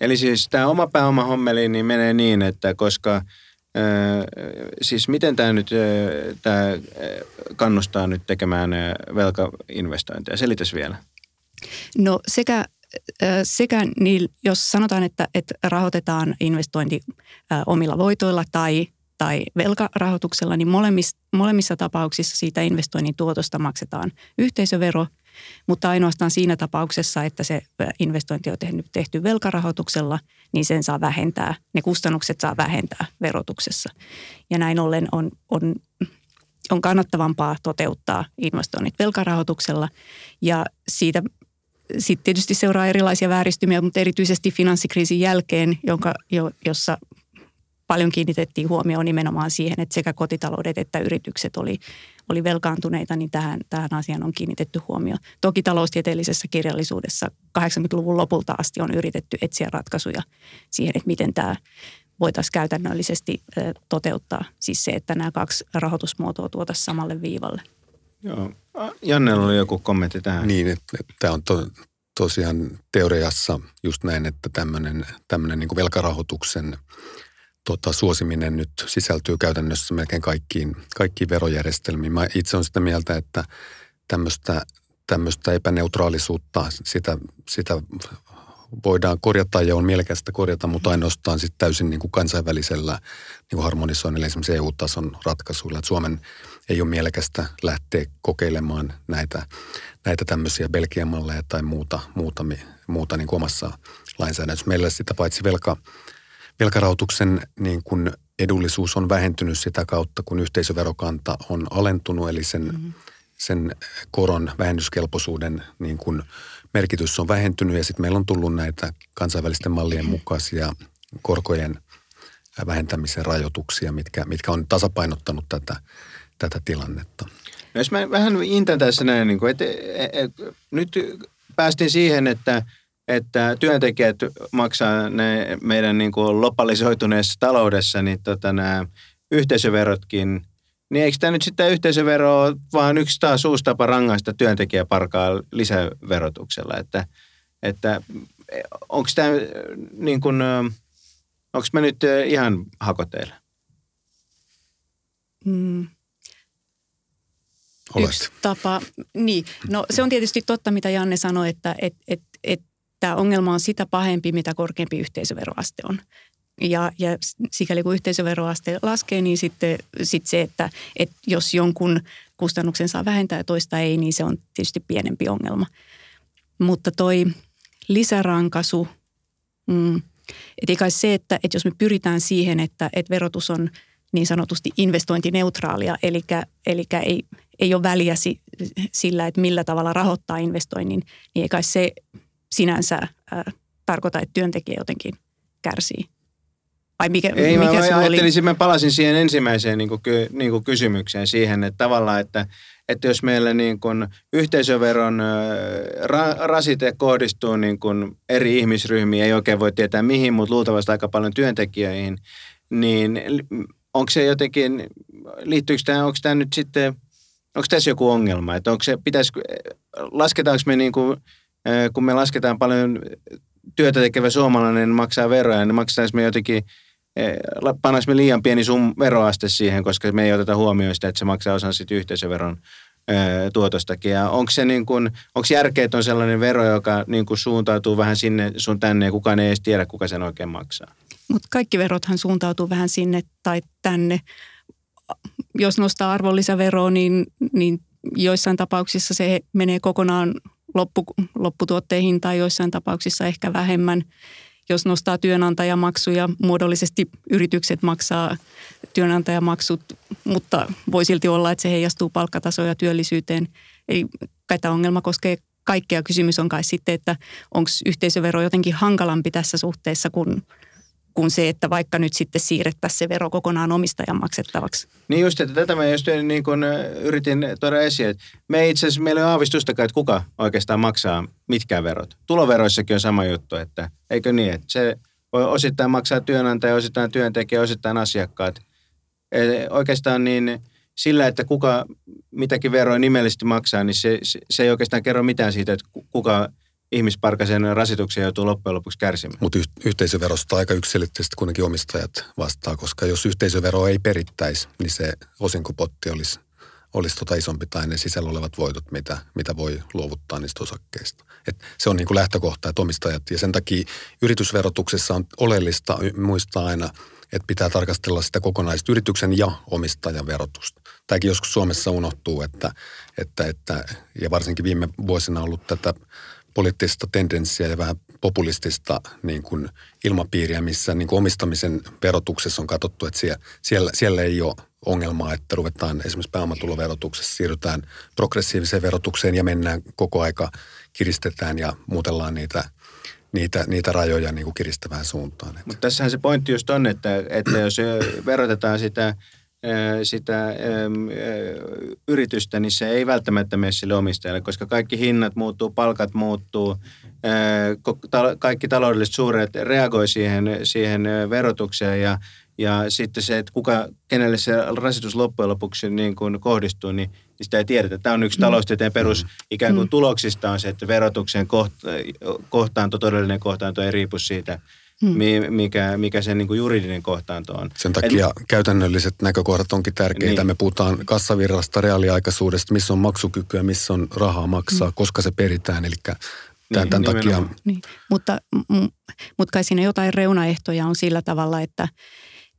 Speaker 1: Eli siis tämä oma pääoma hommeli niin menee niin, että koska siis miten tämä nyt tämä kannustaa nyt tekemään velkainvestointeja? Selitäs vielä.
Speaker 2: No sekä sekä niin, jos sanotaan, että, että rahoitetaan investointi omilla voitoilla tai, tai velkarahoituksella, niin molemmissa, molemmissa tapauksissa siitä investoinnin tuotosta maksetaan yhteisövero, mutta ainoastaan siinä tapauksessa, että se investointi on tehty, tehty velkarahoituksella, niin sen saa vähentää, ne kustannukset saa vähentää verotuksessa. Ja näin ollen on, on on kannattavampaa toteuttaa investoinnit velkarahoituksella ja siitä sitten tietysti seuraa erilaisia vääristymiä, mutta erityisesti finanssikriisin jälkeen, jonka, jo, jossa paljon kiinnitettiin huomioon nimenomaan siihen, että sekä kotitaloudet että yritykset oli, oli velkaantuneita, niin tähän, tähän asiaan on kiinnitetty huomio. Toki taloustieteellisessä kirjallisuudessa 80-luvun lopulta asti on yritetty etsiä ratkaisuja siihen, että miten tämä voitaisiin käytännöllisesti toteuttaa. Siis se, että nämä kaksi rahoitusmuotoa tuota samalle viivalle.
Speaker 1: Joo. Jannella oli joku kommentti tähän.
Speaker 3: Niin, että, että tämä on to, tosiaan teoriassa just näin, että tämmöinen, tämmöinen niin velkarahoituksen tota, suosiminen nyt sisältyy käytännössä melkein kaikkiin, kaikkiin verojärjestelmiin. Mä itse olen sitä mieltä, että tämmöistä, tämmöistä epäneutraalisuutta, sitä, sitä voidaan korjata ja on mielekästä korjata, mutta ainoastaan sitten täysin niin kuin kansainvälisellä niin kuin harmonisoinnilla, esimerkiksi EU-tason ratkaisuilla. Että Suomen ei ole mielekästä lähteä kokeilemaan näitä, näitä tämmöisiä Belgian malleja tai muuta, muuta, muuta niin kuin omassa lainsäädännössä. Meillä sitä paitsi velka, velkarautuksen niin kuin edullisuus on vähentynyt sitä kautta, kun yhteisöverokanta on alentunut, eli sen, mm-hmm. sen koron vähennyskelpoisuuden niin kuin merkitys on vähentynyt ja sitten meillä on tullut näitä kansainvälisten mallien mukaisia korkojen vähentämisen rajoituksia, mitkä, mitkä on tasapainottanut tätä, tätä tilannetta.
Speaker 1: No jos mä vähän intän tässä näin, niin kuin, että, että, nyt päästiin siihen, että, että työntekijät maksaa ne meidän niin kuin lopalisoituneessa taloudessa, niin tota, nämä yhteisöverotkin – niin eikö tämä nyt sitten yhteisövero ole vaan yksi taas uusi tapa rangaista työntekijäparkaa lisäverotuksella? Että, että onko tämä niin kuin, onko mä nyt ihan hakoteilla?
Speaker 2: Mm. Yksi tapa, niin. No se on tietysti totta, mitä Janne sanoi, että et, et, et, tämä ongelma on sitä pahempi, mitä korkeampi yhteisöveroaste on. Ja, ja sikäli kun yhteisöveroaste laskee, niin sitten sit se, että, että jos jonkun kustannuksen saa vähentää ja toista ei, niin se on tietysti pienempi ongelma. Mutta toi lisärankasu, mm, että kai se, että, että jos me pyritään siihen, että, että verotus on niin sanotusti investointineutraalia, eli, eli ei, ei ole väliä sillä, että millä tavalla rahoittaa investoinnin, niin ei kai se sinänsä äh, tarkoita, että työntekijä jotenkin kärsii. Vai mikä,
Speaker 1: Ei,
Speaker 2: mikä
Speaker 1: mä, mä
Speaker 2: ajattelin,
Speaker 1: mä palasin siihen ensimmäiseen niin kuin, niin kuin kysymykseen siihen, että tavallaan, että, että jos meillä niin kuin yhteisöveron ra, rasite kohdistuu niin kuin eri ihmisryhmiin, ei oikein voi tietää mihin, mutta luultavasti aika paljon työntekijöihin, niin onko se jotenkin, liittyykö tämä, onko tämä nyt sitten, onko tässä joku ongelma, että onko se, pitäisi, lasketaanko me niin kuin, kun me lasketaan paljon työtä tekevä suomalainen maksaa veroja, niin maksaisi me jotenkin Eh, pannaisi me liian pieni sum veroaste siihen, koska me ei oteta huomioon sitä, että se maksaa osan sitten yhteisöveron tuotostakin. Ja onko se niin kuin, onko järkeä, että on sellainen vero, joka niin kuin suuntautuu vähän sinne sun tänne ja kukaan ei edes tiedä, kuka sen oikein maksaa?
Speaker 2: Mutta kaikki verothan suuntautuu vähän sinne tai tänne. Jos nostaa arvonlisäveroa, niin, niin joissain tapauksissa se menee kokonaan loppu, lopputuotteihin tai joissain tapauksissa ehkä vähemmän jos nostaa työnantajamaksuja, muodollisesti yritykset maksaa työnantajamaksut, mutta voi silti olla, että se heijastuu palkkatasoon ja työllisyyteen. Eli kai tämä ongelma koskee kaikkea. Kysymys on kai sitten, että onko yhteisövero jotenkin hankalampi tässä suhteessa kuin kuin se, että vaikka nyt sitten siirrettäisiin se vero kokonaan omistajan maksettavaksi.
Speaker 1: Niin just, että tätä mä just niin kuin yritin tuoda esiin, että me itse asiassa meillä ei ole aavistustakaan, että kuka oikeastaan maksaa mitkään verot. Tuloveroissakin on sama juttu, että eikö niin, että se voi osittain maksaa työnantaja, osittain työntekijä, osittain asiakkaat. Et oikeastaan niin sillä, että kuka mitäkin veroa nimellisesti maksaa, niin se, se, se ei oikeastaan kerro mitään siitä, että kuka ihmisparkaisen rasituksen joutuu loppujen lopuksi kärsimään.
Speaker 3: Mutta yh- yhteisöverosta aika yksilitteisesti kuitenkin omistajat vastaa, koska jos yhteisövero ei perittäisi, niin se osinkopotti olisi, olisi tota isompi tai ne sisällä olevat voitot, mitä, mitä voi luovuttaa niistä osakkeista. Et se on niin kuin lähtökohta, että omistajat, ja sen takia yritysverotuksessa on oleellista muistaa aina, että pitää tarkastella sitä kokonaista yrityksen ja omistajan verotusta. Tämäkin joskus Suomessa unohtuu, että, että, että ja varsinkin viime vuosina on ollut tätä poliittista tendenssiä ja vähän populistista niin kuin ilmapiiriä, missä niin kuin omistamisen verotuksessa on katsottu, että siellä, siellä, siellä ei ole ongelmaa, että ruvetaan esimerkiksi pääomatuloverotuksessa, siirrytään progressiiviseen verotukseen ja mennään koko aika, kiristetään ja muutellaan niitä, niitä, niitä rajoja niin kuin kiristävään suuntaan.
Speaker 1: Mutta tässähän se pointti just on, että, että jos verotetaan sitä sitä yritystä, niin se ei välttämättä mene sille omistajalle, koska kaikki hinnat muuttuu, palkat muuttuu, kaikki taloudelliset suuret reagoi siihen, siihen verotukseen ja, ja sitten se, että kuka, kenelle se rasitus loppujen lopuksi niin kuin kohdistuu, niin, niin sitä ei tiedetä. Tämä on yksi mm. taloustieteen perus mm. ikään kuin mm. tuloksista on se, että verotuksen kohtaanto, todellinen kohtaanto ei riipu siitä – hmm. mikä, mikä se niin kuin juridinen kohtaanto on.
Speaker 3: Sen takia Eli, käytännölliset näkökohdat onkin tärkeitä. Niin. Me puhutaan kassavirrasta, reaaliaikaisuudesta, missä on maksukykyä, missä on rahaa maksaa, hmm. koska se peritään. Eli tämän, niin, tämän takia...
Speaker 2: Niin. Mutta, mutta kai siinä jotain reunaehtoja on sillä tavalla, että,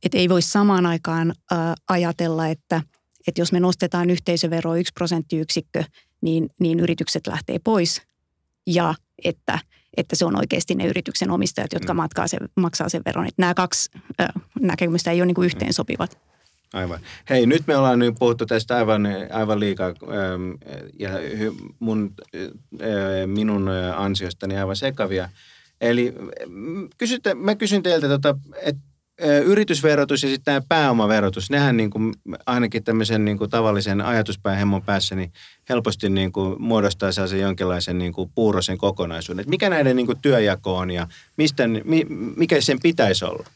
Speaker 2: että ei voi samaan aikaan äh, ajatella, että, että jos me nostetaan yhteisövero yksi prosenttiyksikkö, niin, niin yritykset lähtee pois ja että – että se on oikeasti ne yrityksen omistajat, jotka mm. matkaa sen, maksaa sen veron. Että nämä kaksi äh, näkemystä ei ole niin kuin yhteen sopivat.
Speaker 1: Aivan. Hei, nyt me ollaan nyt puhuttu tästä aivan, aivan liikaa ja mun, minun ansiostani aivan sekavia. Eli kysytte, mä kysyn teiltä, tota, että yritysverotus ja sitten tämä pääomaverotus, nehän niin kuin, ainakin tämmöisen niin kuin tavallisen ajatuspäihemmon päässä niin helposti niin kuin muodostaa sellaisen jonkinlaisen niin kuin puurosen kokonaisuuden. Et mikä näiden niin kuin työjako on ja mistä, mikä sen pitäisi olla?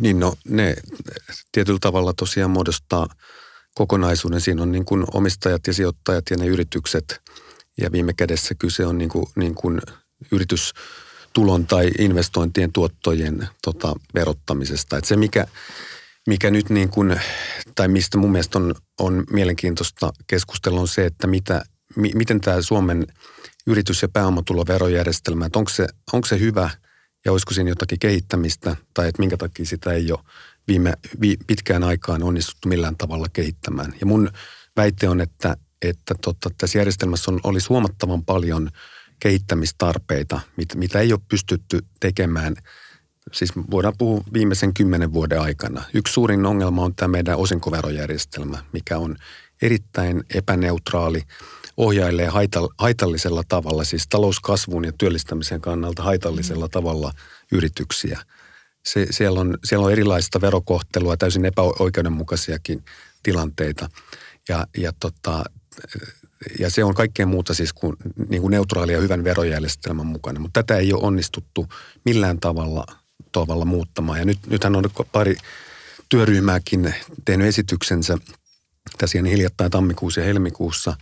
Speaker 3: Niin no ne tietyllä tavalla tosiaan muodostaa kokonaisuuden. Siinä on niin kuin omistajat ja sijoittajat ja ne yritykset ja viime kädessä kyse on niin kuin, niin kuin yritys tulon tai investointien tuottojen tota, verottamisesta. Et se, mikä, mikä nyt niin kuin, tai mistä mun mielestä on, on mielenkiintoista keskustella, on se, että mitä, mi, miten tämä Suomen yritys- ja pääomatuloverojärjestelmä, että onko se, onko se hyvä ja olisiko siinä jotakin kehittämistä, tai että minkä takia sitä ei ole viime vi, pitkään aikaan onnistuttu millään tavalla kehittämään. Ja mun väite on, että, että tota, tässä järjestelmässä on, olisi huomattavan paljon – kehittämistarpeita, mit, mitä ei ole pystytty tekemään. Siis voidaan puhua viimeisen kymmenen vuoden aikana. Yksi suurin ongelma on tämä meidän osinkoverojärjestelmä, mikä on erittäin epäneutraali, ohjailee haitallisella tavalla, siis talouskasvun ja työllistämisen kannalta haitallisella mm. tavalla yrityksiä. Se, siellä, on, siellä on erilaista verokohtelua, täysin epäoikeudenmukaisiakin tilanteita. Ja, ja tota, ja se on kaikkea muuta siis kuin, niin kuin neutraalia ja hyvän verojärjestelmän mukana. Mutta tätä ei ole onnistuttu millään tavalla, tavalla muuttamaan. Ja nyt, nythän on pari työryhmääkin tehnyt esityksensä tässä niin hiljattain tammikuussa ja helmikuussa.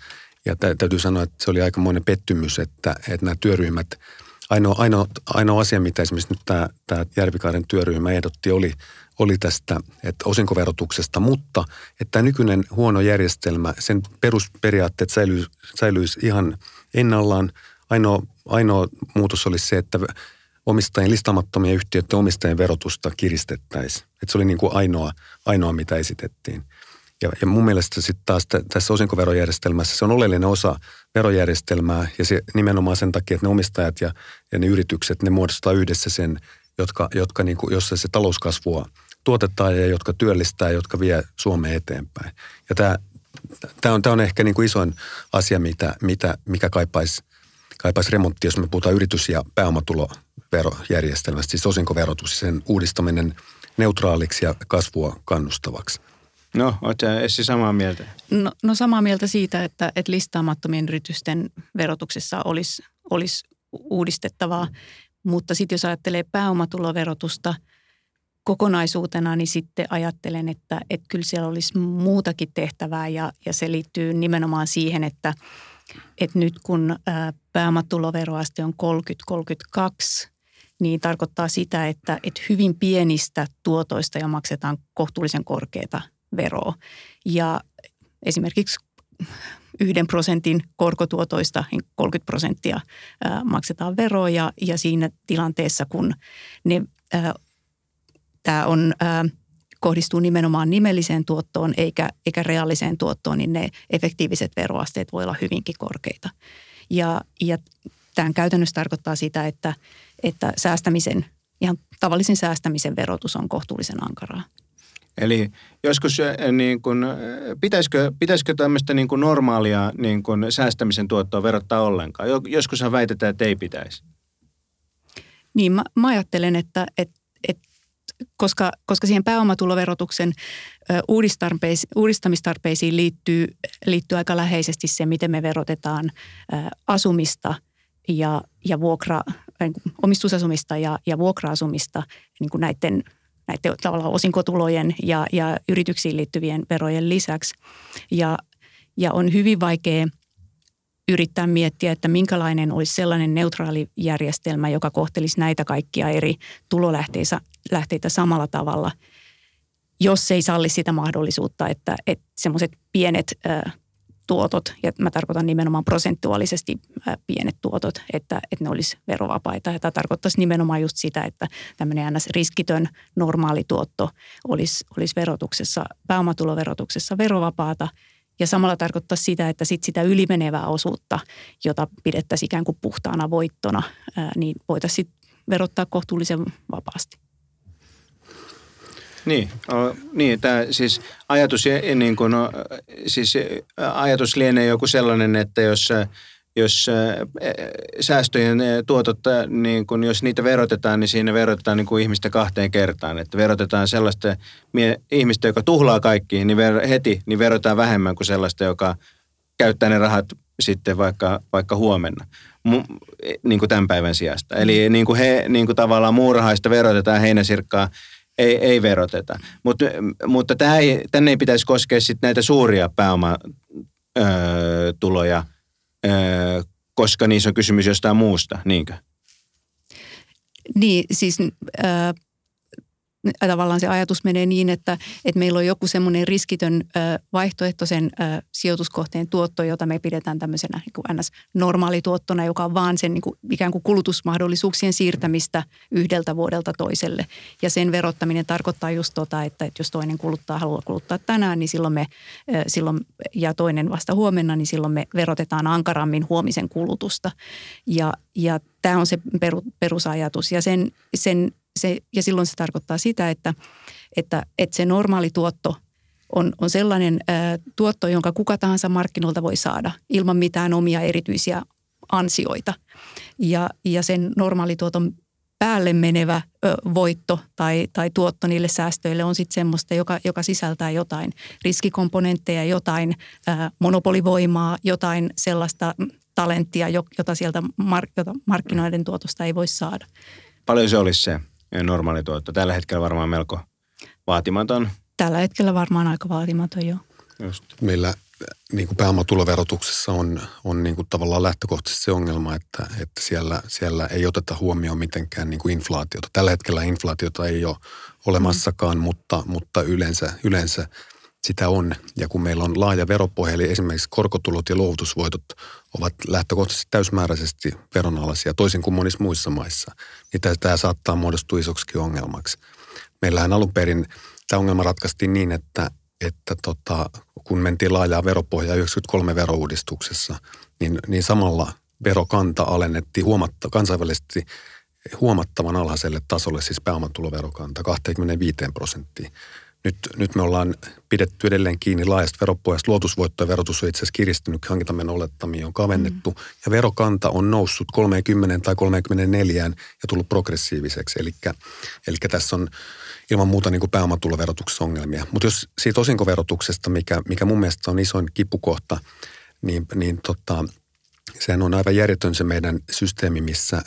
Speaker 3: Ja täytyy sanoa, että se oli aikamoinen pettymys, että, että nämä työryhmät, ainoa, ainoa, ainoa asia, mitä esimerkiksi nyt tämä, tämä Järvikaaren työryhmä ehdotti, oli oli tästä että osinkoverotuksesta, mutta että nykyinen huono järjestelmä, sen perusperiaatteet säilyisi, säilyisi ihan ennallaan. Ainoa, ainoa muutos olisi se, että omistajien listamattomia yhtiöiden omistajien verotusta kiristettäisiin. Että se oli niin kuin ainoa, ainoa, mitä esitettiin. Ja, ja mun mielestä sitten taas tässä osinkoverojärjestelmässä se on oleellinen osa verojärjestelmää ja se nimenomaan sen takia, että ne omistajat ja, ja ne yritykset, ne muodostaa yhdessä sen, jotka, jotka niin kuin, jossa se talouskasvua tuotetaan ja jotka työllistää, jotka vie Suomeen eteenpäin. Ja tämä, tämä, on, tämä on ehkä niin kuin isoin asia, mitä, mitä, mikä kaipaisi, kaipaisi remontti, jos me puhutaan yritys- ja pääomatuloverojärjestelmästä, siis osinkoverotus sen uudistaminen neutraaliksi ja kasvua kannustavaksi.
Speaker 1: No, oletko Essi samaa mieltä?
Speaker 2: No, no samaa mieltä siitä, että, että listaamattomien yritysten verotuksessa olisi, olisi uudistettavaa. Mutta sitten jos ajattelee pääomatuloverotusta – kokonaisuutena, niin sitten ajattelen, että, että kyllä siellä olisi muutakin tehtävää ja, ja se liittyy nimenomaan siihen, että, että nyt kun pääomatuloveroaste on 30-32, niin tarkoittaa sitä, että, että hyvin pienistä tuotoista jo maksetaan kohtuullisen korkeita veroa. Ja esimerkiksi yhden prosentin korkotuotoista 30 niin prosenttia maksetaan veroa ja, siinä tilanteessa, kun ne, tämä on, kohdistuu nimenomaan nimelliseen tuottoon eikä, eikä reaaliseen tuottoon, niin ne efektiiviset veroasteet voi olla hyvinkin korkeita. Ja, ja tämän käytännössä tarkoittaa sitä, että, että säästämisen, ihan tavallisen säästämisen verotus on kohtuullisen ankaraa.
Speaker 1: Eli joskus niin kun, pitäisikö, pitäisikö tämmöistä niin kun normaalia niin kun säästämisen tuottoa verottaa ollenkaan? Joskushan väitetään, että ei pitäisi.
Speaker 2: Niin, mä, mä ajattelen, että, että, että koska, koska siihen pääomatuloverotuksen uudistamistarpeisiin liittyy, liittyy aika läheisesti se, miten me verotetaan asumista ja, ja vuokra, niin omistusasumista ja, ja vuokra-asumista niin kuin näiden – näiden tavallaan osinkotulojen ja, ja yrityksiin liittyvien verojen lisäksi. Ja, ja on hyvin vaikea yrittää miettiä, että minkälainen olisi sellainen neutraali järjestelmä, joka kohtelisi näitä kaikkia eri tulolähteitä samalla tavalla, jos ei salli sitä mahdollisuutta, että, että semmoiset pienet tuotot, ja mä tarkoitan nimenomaan prosentuaalisesti pienet tuotot, että, että ne olisi verovapaita. Ja tämä tarkoittaisi nimenomaan just sitä, että tämmöinen ns. riskitön normaali tuotto olisi, olisi verotuksessa, pääomatuloverotuksessa verovapaata. Ja samalla tarkoittaa sitä, että sit sitä ylimenevää osuutta, jota pidettäisiin ikään kuin puhtaana voittona, niin voitaisiin verottaa kohtuullisen vapaasti.
Speaker 1: Niin, o, niin tämä siis ajatus, niin kuin, no, siis ajatus lienee joku sellainen, että jos, jos säästöjen tuotot, niin kun, jos niitä verotetaan, niin siinä verotetaan niin kuin ihmistä kahteen kertaan. Että verotetaan sellaista mie, ihmistä, joka tuhlaa kaikki niin ver, heti, niin verotetaan vähemmän kuin sellaista, joka käyttää ne rahat sitten vaikka, vaikka huomenna niin kuin tämän päivän sijasta. Eli niin kuin he niin kuin tavallaan muurahaista verotetaan heinäsirkkaa ei, ei veroteta. Mut, mutta tämä ei, tänne ei pitäisi koskea sit näitä suuria pääomatuloja, koska niissä on kysymys jostain muusta, niinkö?
Speaker 2: Niin, siis äh, tavallaan se ajatus menee niin, että, että meillä on joku semmoinen riskitön vaihtoehtoisen sijoituskohteen tuotto, jota me pidetään tämmöisenä niin kuin ns. normaalituottona, joka on vaan sen niin kuin ikään kuin kulutusmahdollisuuksien siirtämistä yhdeltä vuodelta toiselle. Ja sen verottaminen tarkoittaa just tota, että, että jos toinen kuluttaa, haluaa kuluttaa tänään, niin silloin me, silloin, ja toinen vasta huomenna, niin silloin me verotetaan ankarammin huomisen kulutusta. Ja, ja tämä on se perusajatus. Ja sen, sen se, ja silloin se tarkoittaa sitä, että, että, että se normaali tuotto on, on sellainen ää, tuotto, jonka kuka tahansa markkinoilta voi saada ilman mitään omia erityisiä ansioita. Ja, ja sen normaalituoton päälle menevä ö, voitto tai, tai tuotto niille säästöille on sitten semmoista, joka, joka sisältää jotain riskikomponentteja, jotain ö, monopolivoimaa, jotain sellaista talenttia, jota sieltä mark, jota markkinoiden tuotosta ei voi saada.
Speaker 1: Paljon se olisi se normaali tuotto. Tällä hetkellä varmaan melko vaatimaton.
Speaker 2: Tällä hetkellä varmaan aika vaatimaton, joo.
Speaker 3: Just. Meillä niin kuin pääomatuloverotuksessa on, on niin kuin tavallaan lähtökohtaisesti se ongelma, että, että siellä, siellä ei oteta huomioon mitenkään niin kuin inflaatiota. Tällä hetkellä inflaatiota ei ole olemassakaan, mm. mutta, mutta yleensä, yleensä sitä on. Ja kun meillä on laaja veropohja, eli esimerkiksi korkotulot ja luovutusvoitot ovat lähtökohtaisesti täysmääräisesti veronalaisia, toisin kuin monissa muissa maissa, niin tämä saattaa muodostua isoksi ongelmaksi. Meillähän alun perin tämä ongelma ratkaistiin niin, että, että tota, kun mentiin laajaa veropohjaa 93 verouudistuksessa, niin, niin samalla verokanta alennettiin huomatta, kansainvälisesti huomattavan alhaiselle tasolle, siis pääomatuloverokanta 25 prosenttiin. Nyt, nyt me ollaan pidetty edelleen kiinni laajasta veropohjasta. Luotusvoittojen verotus on itse asiassa kiristynyt, hankintamenon olettamia on kavennettu. Mm. Ja verokanta on noussut 30 tai 34 ja tullut progressiiviseksi. Eli, eli tässä on ilman muuta niin kuin pääomatuloverotuksessa ongelmia. Mutta jos siitä osinkoverotuksesta, mikä, mikä mun mielestä on isoin kipukohta, niin, niin tota, sehän on aivan järjetön se meidän systeemi, missä,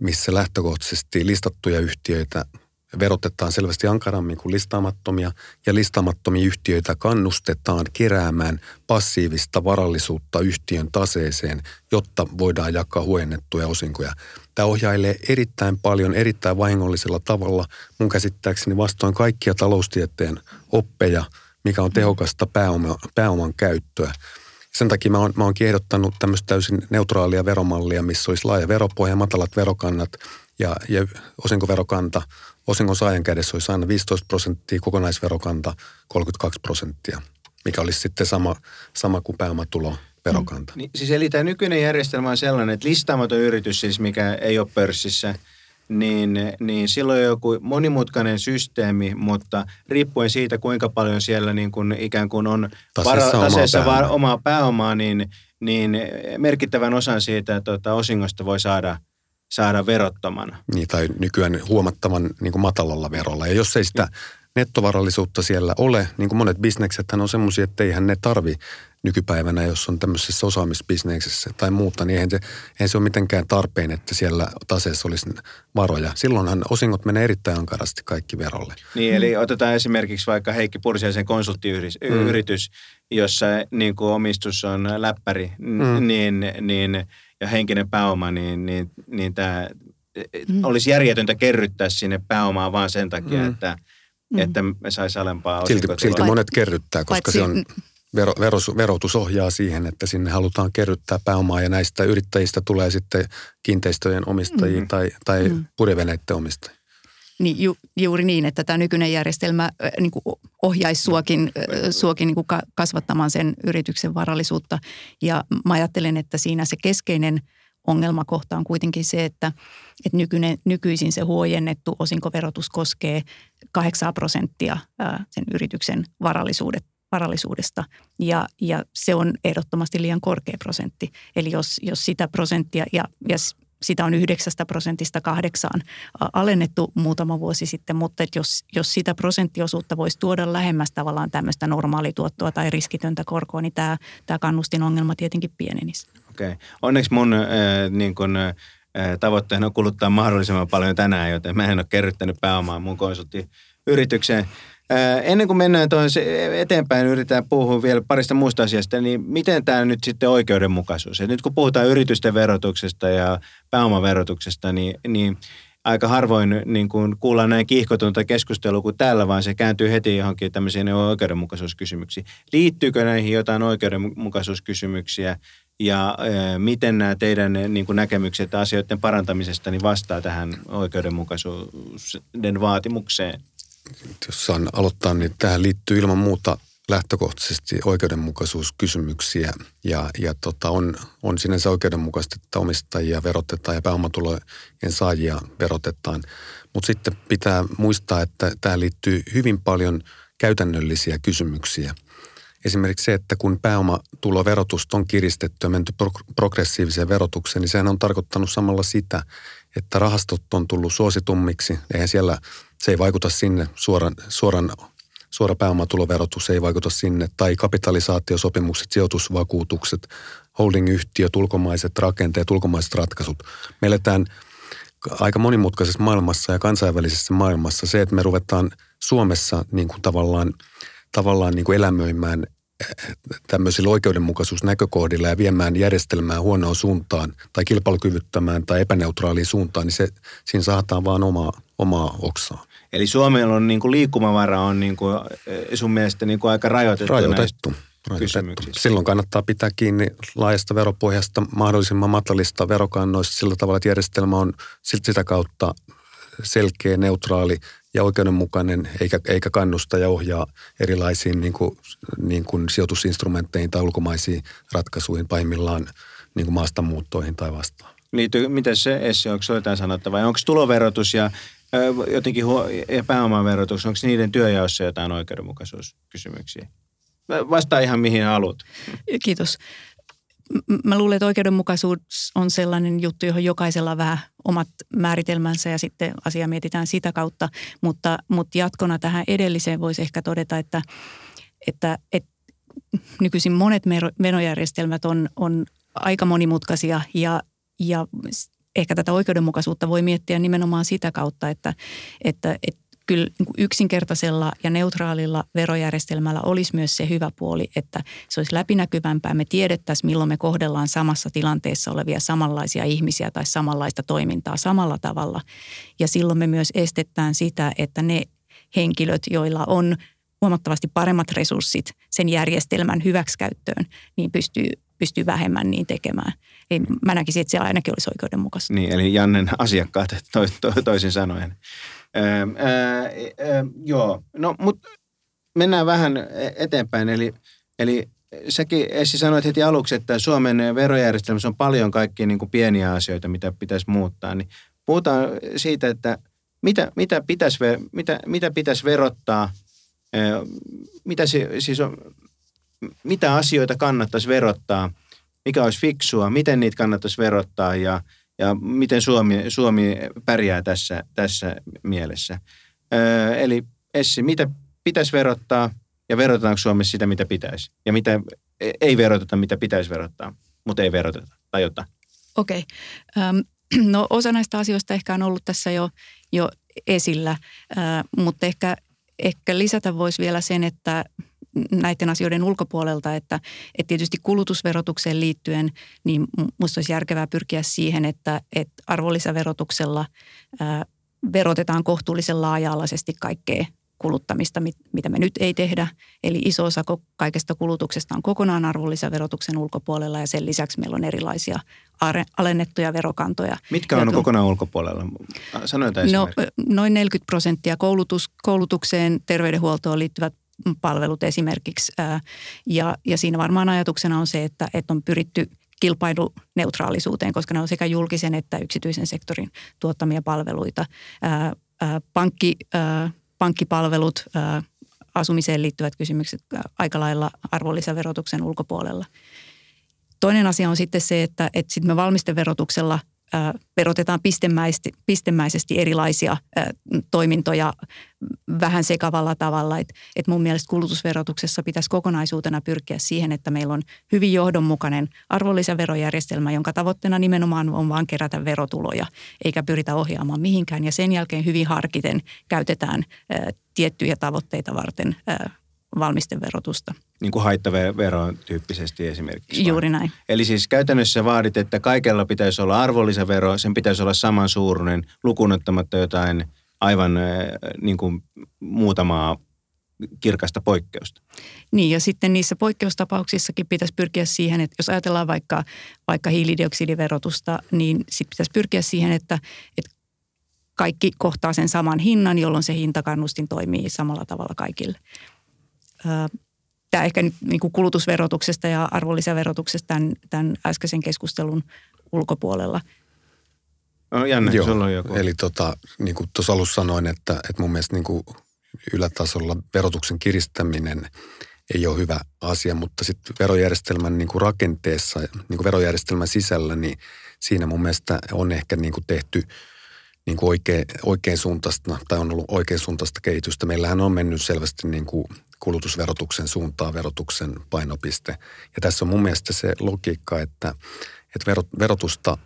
Speaker 3: missä lähtökohtaisesti listattuja yhtiöitä – verotetaan selvästi ankarammin kuin listaamattomia ja listaamattomia yhtiöitä kannustetaan keräämään passiivista varallisuutta yhtiön taseeseen, jotta voidaan jakaa huojennettuja osinkoja. Tämä ohjailee erittäin paljon, erittäin vahingollisella tavalla, mun käsittääkseni vastoin kaikkia taloustieteen oppeja, mikä on tehokasta pääoma, pääoman käyttöä. Sen takia mä oon, mä oonkin ehdottanut tämmöistä täysin neutraalia veromallia, missä olisi laaja veropohja, matalat verokannat ja, ja osinkoverokanta. Osingon saajan kädessä olisi aina 15 prosenttia, kokonaisverokanta 32 prosenttia, mikä olisi sitten sama, sama kuin pääomatulo verokanta.
Speaker 1: Niin, siis eli tämä nykyinen järjestelmä on sellainen, että listaamaton yritys siis, mikä ei ole pörssissä – niin, niin silloin on joku monimutkainen systeemi, mutta riippuen siitä, kuinka paljon siellä niin kuin ikään kuin on
Speaker 3: taseessa, vara, taseessa
Speaker 1: omaa, pääomaa. omaa pääomaa, niin, niin merkittävän osan siitä tuota, osingosta voi saada, saada verottomana.
Speaker 3: Niin, tai nykyään huomattavan niin kuin matalalla verolla. Ja jos ei sitä nettovarallisuutta siellä ole, niin kuin monet bisnekset on semmoisia, että eihän ne tarvi nykypäivänä, jos on tämmöisessä osaamisbisneksessä tai muuta, niin eihän se, eihän se ole mitenkään tarpeen, että siellä taseessa olisi varoja. Silloinhan osingot menee erittäin ankarasti kaikki verolle.
Speaker 1: Niin, eli otetaan esimerkiksi vaikka Heikki Pursiaisen konsulttiyritys, mm. jossa niin kuin omistus on läppäri, mm. niin, niin, ja henkinen pääoma, niin, niin, niin tämä mm. olisi järjetöntä kerryttää sinne pääomaa vaan sen takia, mm. että, mm. että me saisi alempaa
Speaker 3: Silti, silti monet kerryttää, koska Paitsi, se on vero, veros, verotus ohjaa siihen, että sinne halutaan kerryttää pääomaa ja näistä yrittäjistä tulee sitten kiinteistöjen omistajia mm. tai, tai mm. purjeveneiden omistajia.
Speaker 2: Niin ju, juuri niin, että tämä nykyinen järjestelmä niin kuin ohjaisi suokin, suokin niin kuin kasvattamaan sen yrityksen varallisuutta. Ja mä ajattelen, että siinä se keskeinen ongelmakohta on kuitenkin se, että, että nykyinen, nykyisin se huojennettu osinkoverotus koskee 8 prosenttia sen yrityksen varallisuudet, varallisuudesta ja, ja se on ehdottomasti liian korkea prosentti. Eli jos, jos sitä prosenttia ja, ja sitä on yhdeksästä prosentista kahdeksaan alennettu muutama vuosi sitten, mutta että jos, jos sitä prosenttiosuutta voisi tuoda lähemmäs tavallaan tämmöistä normaalituottoa tai riskitöntä korkoa, niin tämä, tämä kannustin ongelma tietenkin pienenisi.
Speaker 1: Okei. Okay. Onneksi mun äh, niin kun, äh, tavoitteena on kuluttaa mahdollisimman paljon tänään, joten mä en ole kerryttänyt pääomaa mun konsulttiyritykseen. Ennen kuin mennään toisen eteenpäin, yritetään puhua vielä parista muusta asiasta, niin miten tämä nyt sitten oikeudenmukaisuus? Et nyt kun puhutaan yritysten verotuksesta ja pääomaverotuksesta, niin, niin aika harvoin niin kuin kuullaan näin kiihkotunta keskustelua kuin täällä, vaan se kääntyy heti johonkin tämmöisiin oikeudenmukaisuuskysymyksiin. Liittyykö näihin jotain oikeudenmukaisuuskysymyksiä ja miten nämä teidän niin kuin näkemykset asioiden parantamisesta niin vastaa tähän oikeudenmukaisuuden vaatimukseen?
Speaker 3: Jos saan aloittaa, niin tähän liittyy ilman muuta lähtökohtaisesti oikeudenmukaisuuskysymyksiä ja, ja tota, on, on sinänsä oikeudenmukaista, että omistajia verotetaan ja pääomatulojen saajia verotetaan. Mutta sitten pitää muistaa, että tähän liittyy hyvin paljon käytännöllisiä kysymyksiä. Esimerkiksi se, että kun pääomatuloverotusta on kiristetty ja menty progressiiviseen verotukseen, niin sehän on tarkoittanut samalla sitä, että rahastot on tullut suositummiksi. Eihän siellä se ei vaikuta sinne, suoran, suoran, suora pääomatuloverotus ei vaikuta sinne, tai kapitalisaatiosopimukset, sijoitusvakuutukset, holdingyhtiöt, ulkomaiset rakenteet, ulkomaiset ratkaisut. Me eletään aika monimutkaisessa maailmassa ja kansainvälisessä maailmassa se, että me ruvetaan Suomessa niin kuin tavallaan, tavallaan niin kuin elämöimään tämmöisillä oikeudenmukaisuusnäkökohdilla ja viemään järjestelmää huonoon suuntaan tai kilpailukyvyttämään tai epäneutraaliin suuntaan, niin se, siinä saataan vaan omaa, omaa oksaa.
Speaker 1: Eli Suomella on niin kuin liikkumavara on niin kuin eh, sun mielestä niin kuin aika rajoitettu,
Speaker 3: rajoitettu. rajoitettu. Silloin kannattaa pitää kiinni laajasta veropohjasta, mahdollisimman matalista verokannoista sillä tavalla, että järjestelmä on sitä kautta selkeä, neutraali ja oikeudenmukainen, eikä, eikä kannusta ja ohjaa erilaisiin niin kuin, niin kuin sijoitusinstrumentteihin tai ulkomaisiin ratkaisuihin, pahimmillaan niin kuin maastamuuttoihin tai vastaan.
Speaker 1: Liittyy, miten se, Essi, onko jotain sanottavaa? Onko tuloverotus ja jotenkin ja pääomaverotus, onko niiden työjaossa jotain oikeudenmukaisuuskysymyksiä? Vastaa ihan mihin haluat.
Speaker 2: Kiitos. Mä luulen, että oikeudenmukaisuus on sellainen juttu, johon jokaisella on vähän omat määritelmänsä ja sitten asia mietitään sitä kautta. Mutta, mutta jatkona tähän edelliseen voisi ehkä todeta, että, että, että nykyisin monet menojärjestelmät on, on aika monimutkaisia ja, ja ehkä tätä oikeudenmukaisuutta voi miettiä nimenomaan sitä kautta, että, että, että kyllä niin yksinkertaisella ja neutraalilla verojärjestelmällä olisi myös se hyvä puoli, että se olisi läpinäkyvämpää. Me tiedettäisiin, milloin me kohdellaan samassa tilanteessa olevia samanlaisia ihmisiä tai samanlaista toimintaa samalla tavalla. Ja silloin me myös estetään sitä, että ne henkilöt, joilla on huomattavasti paremmat resurssit sen järjestelmän hyväksikäyttöön, niin pystyy, pystyy vähemmän niin tekemään. Ei, mä näkisin, että se ainakin olisi oikeudenmukaista.
Speaker 1: Niin, eli Jannen asiakkaat to, to, toisin sanoen. Öö, öö, joo, no mutta mennään vähän eteenpäin. Eli, eli säkin Essi sanoit heti aluksi, että Suomen verojärjestelmässä on paljon kaikkia niin pieniä asioita, mitä pitäisi muuttaa. Niin puhutaan siitä, että mitä, mitä, pitäisi, mitä, mitä pitäisi verottaa, mitä, siis on, mitä asioita kannattaisi verottaa, mikä olisi fiksua, miten niitä kannattaisi verottaa ja, ja miten Suomi, Suomi pärjää tässä, tässä mielessä. Eli Essi, mitä pitäisi verottaa ja verotetaanko Suomessa sitä, mitä pitäisi? Ja mitä ei veroteta, mitä pitäisi verottaa, mutta ei veroteta tai jotain.
Speaker 2: Okei. Okay. No osa näistä asioista ehkä on ollut tässä jo, jo esillä, mutta ehkä, ehkä lisätä voisi vielä sen, että näiden asioiden ulkopuolelta, että, että tietysti kulutusverotukseen liittyen, niin minusta olisi järkevää pyrkiä siihen, että, että arvonlisäverotuksella ää, verotetaan kohtuullisen laaja-alaisesti kaikkea kuluttamista, mitä me nyt ei tehdä. Eli iso osa kaikesta kulutuksesta on kokonaan arvonlisäverotuksen ulkopuolella ja sen lisäksi meillä on erilaisia alennettuja verokantoja.
Speaker 1: Mitkä on kokonaan ulkopuolella? Sano no,
Speaker 2: noin 40 prosenttia koulutus, koulutukseen, terveydenhuoltoon liittyvät palvelut esimerkiksi. Ja, ja siinä varmaan ajatuksena on se, että, että on pyritty kilpailuneutraalisuuteen, koska ne on sekä julkisen että yksityisen sektorin tuottamia palveluita. Pankki pankkipalvelut, asumiseen liittyvät kysymykset aika lailla arvonlisäverotuksen ulkopuolella. Toinen asia on sitten se, että, että sitten me valmisteverotuksella – verotetaan pistemäisesti, pistemäisesti erilaisia toimintoja vähän sekavalla tavalla. Et, et mun mielestä kulutusverotuksessa pitäisi kokonaisuutena pyrkiä siihen, että meillä on hyvin johdonmukainen arvonlisäverojärjestelmä, jonka tavoitteena nimenomaan on vain kerätä verotuloja, eikä pyritä ohjaamaan mihinkään. Ja sen jälkeen hyvin harkiten käytetään tiettyjä tavoitteita varten valmisteverotusta.
Speaker 1: Niin kuin haittavero tyyppisesti esimerkiksi.
Speaker 2: Juuri näin.
Speaker 1: Eli siis käytännössä vaadit, että kaikella pitäisi olla arvonlisävero, sen pitäisi olla samansuuruinen, lukunottamatta jotain aivan niin kuin muutamaa kirkasta poikkeusta.
Speaker 2: Niin ja sitten niissä poikkeustapauksissakin pitäisi pyrkiä siihen, että jos ajatellaan vaikka, vaikka hiilidioksidiverotusta, niin sitten pitäisi pyrkiä siihen, että, että kaikki kohtaa sen saman hinnan, jolloin se hintakannustin toimii samalla tavalla kaikille tämä ehkä nyt niin kuin kulutusverotuksesta ja arvonlisäverotuksesta tämän, tämän äskeisen keskustelun ulkopuolella.
Speaker 1: No Janne, Joo, sulla on joku.
Speaker 3: Eli tota, niin kuin tuossa alussa sanoin, että, että mun mielestä niin kuin ylätasolla verotuksen kiristäminen ei ole hyvä asia, mutta sitten verojärjestelmän niin kuin rakenteessa, niin kuin verojärjestelmän sisällä, niin siinä mun mielestä on ehkä niin kuin tehty niin kuin oikein, oikein suuntaista, tai on ollut oikein suuntaista kehitystä. Meillähän on mennyt selvästi niin kuin kulutusverotuksen suuntaan verotuksen painopiste. Ja tässä on mun mielestä se logiikka, että, että verotusta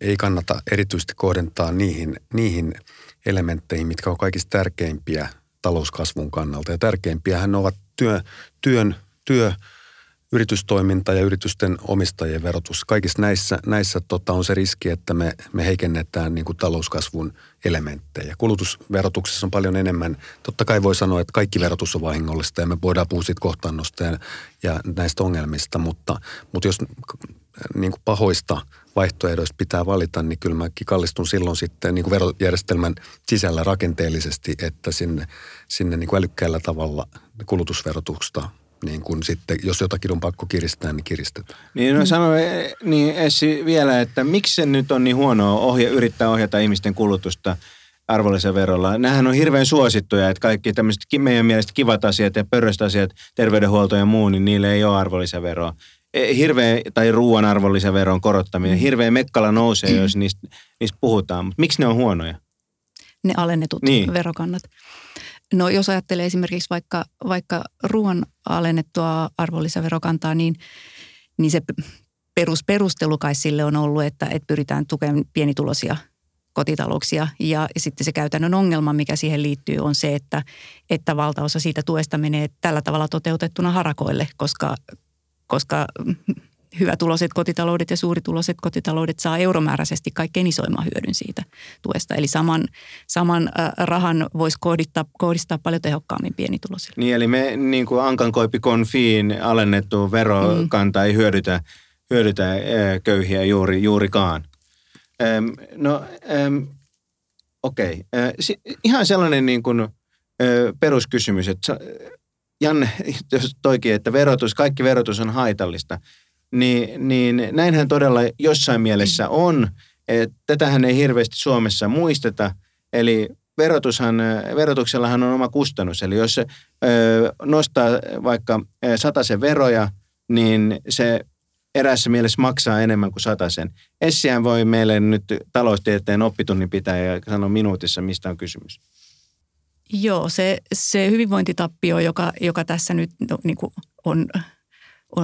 Speaker 3: ei kannata erityisesti kohdentaa niihin, niihin elementteihin, mitkä on kaikista tärkeimpiä talouskasvun kannalta. Ja tärkeimpiähän ovat työ, työn, työ, yritystoiminta ja yritysten omistajien verotus. Kaikissa näissä, näissä tota, on se riski, että me, me heikennetään niin kuin talouskasvun elementtejä. Kulutusverotuksessa on paljon enemmän. Totta kai voi sanoa, että kaikki verotus on vahingollista ja me voidaan puhua siitä kohtaannosta ja, ja näistä ongelmista, mutta, mutta jos niin kuin pahoista vaihtoehdoista pitää valita, niin kyllä mäkin kallistun silloin sitten niin kuin verojärjestelmän sisällä rakenteellisesti, että sinne, sinne niin kuin älykkäällä tavalla kulutusverotuksesta niin kun sitten, jos jotakin on pakko kiristää, niin kiristetään.
Speaker 1: Niin no sano niin Essi vielä, että miksi se nyt on niin huonoa ohja, yrittää ohjata ihmisten kulutusta arvonlisäverolla? Nämähän on hirveän suosittuja, että kaikki tämmöiset meidän mielestä kivat asiat ja pörröstä asiat, terveydenhuolto ja muu, niin niille ei ole arvonlisäveroa. E, hirveä, tai ruoan arvonlisäveron korottaminen, hirveä mekkala nousee, jos niistä, niistä puhutaan. Mutta miksi ne on huonoja?
Speaker 2: Ne alennetut niin. verokannat. No jos ajattelee esimerkiksi vaikka, vaikka ruoan alennettua arvonlisäverokantaa, niin, niin se perusperustelu kai sille on ollut, että, että pyritään tukemaan pienituloisia kotitalouksia. Ja sitten se käytännön ongelma, mikä siihen liittyy, on se, että, että valtaosa siitä tuesta menee tällä tavalla toteutettuna harakoille, koska, koska hyvätuloiset kotitaloudet ja suurituloiset kotitaloudet saa euromääräisesti kaikkein isoimman hyödyn siitä tuesta. Eli saman, saman rahan voisi kohdistaa, kohdistaa paljon tehokkaammin pienituloisille.
Speaker 1: Niin, eli me niin kuin Ankankoipi konfiin alennettu verokanta mm. ei hyödytä, hyödytä köyhiä juuri, juurikaan. no, okei. Okay. Ihan sellainen niin kuin, peruskysymys, että Janne, jos toikin, että verotus, kaikki verotus on haitallista, niin, niin näinhän todella jossain mielessä on. Että tätähän ei hirveästi Suomessa muisteta. Eli verotushan, verotuksellahan on oma kustannus. Eli jos nostaa vaikka sen veroja, niin se erässä mielessä maksaa enemmän kuin sen. Essihän voi meille nyt taloustieteen oppitunnin pitää ja sanoa minuutissa, mistä on kysymys.
Speaker 2: Joo, se, se hyvinvointitappio, joka, joka tässä nyt no, niin kuin on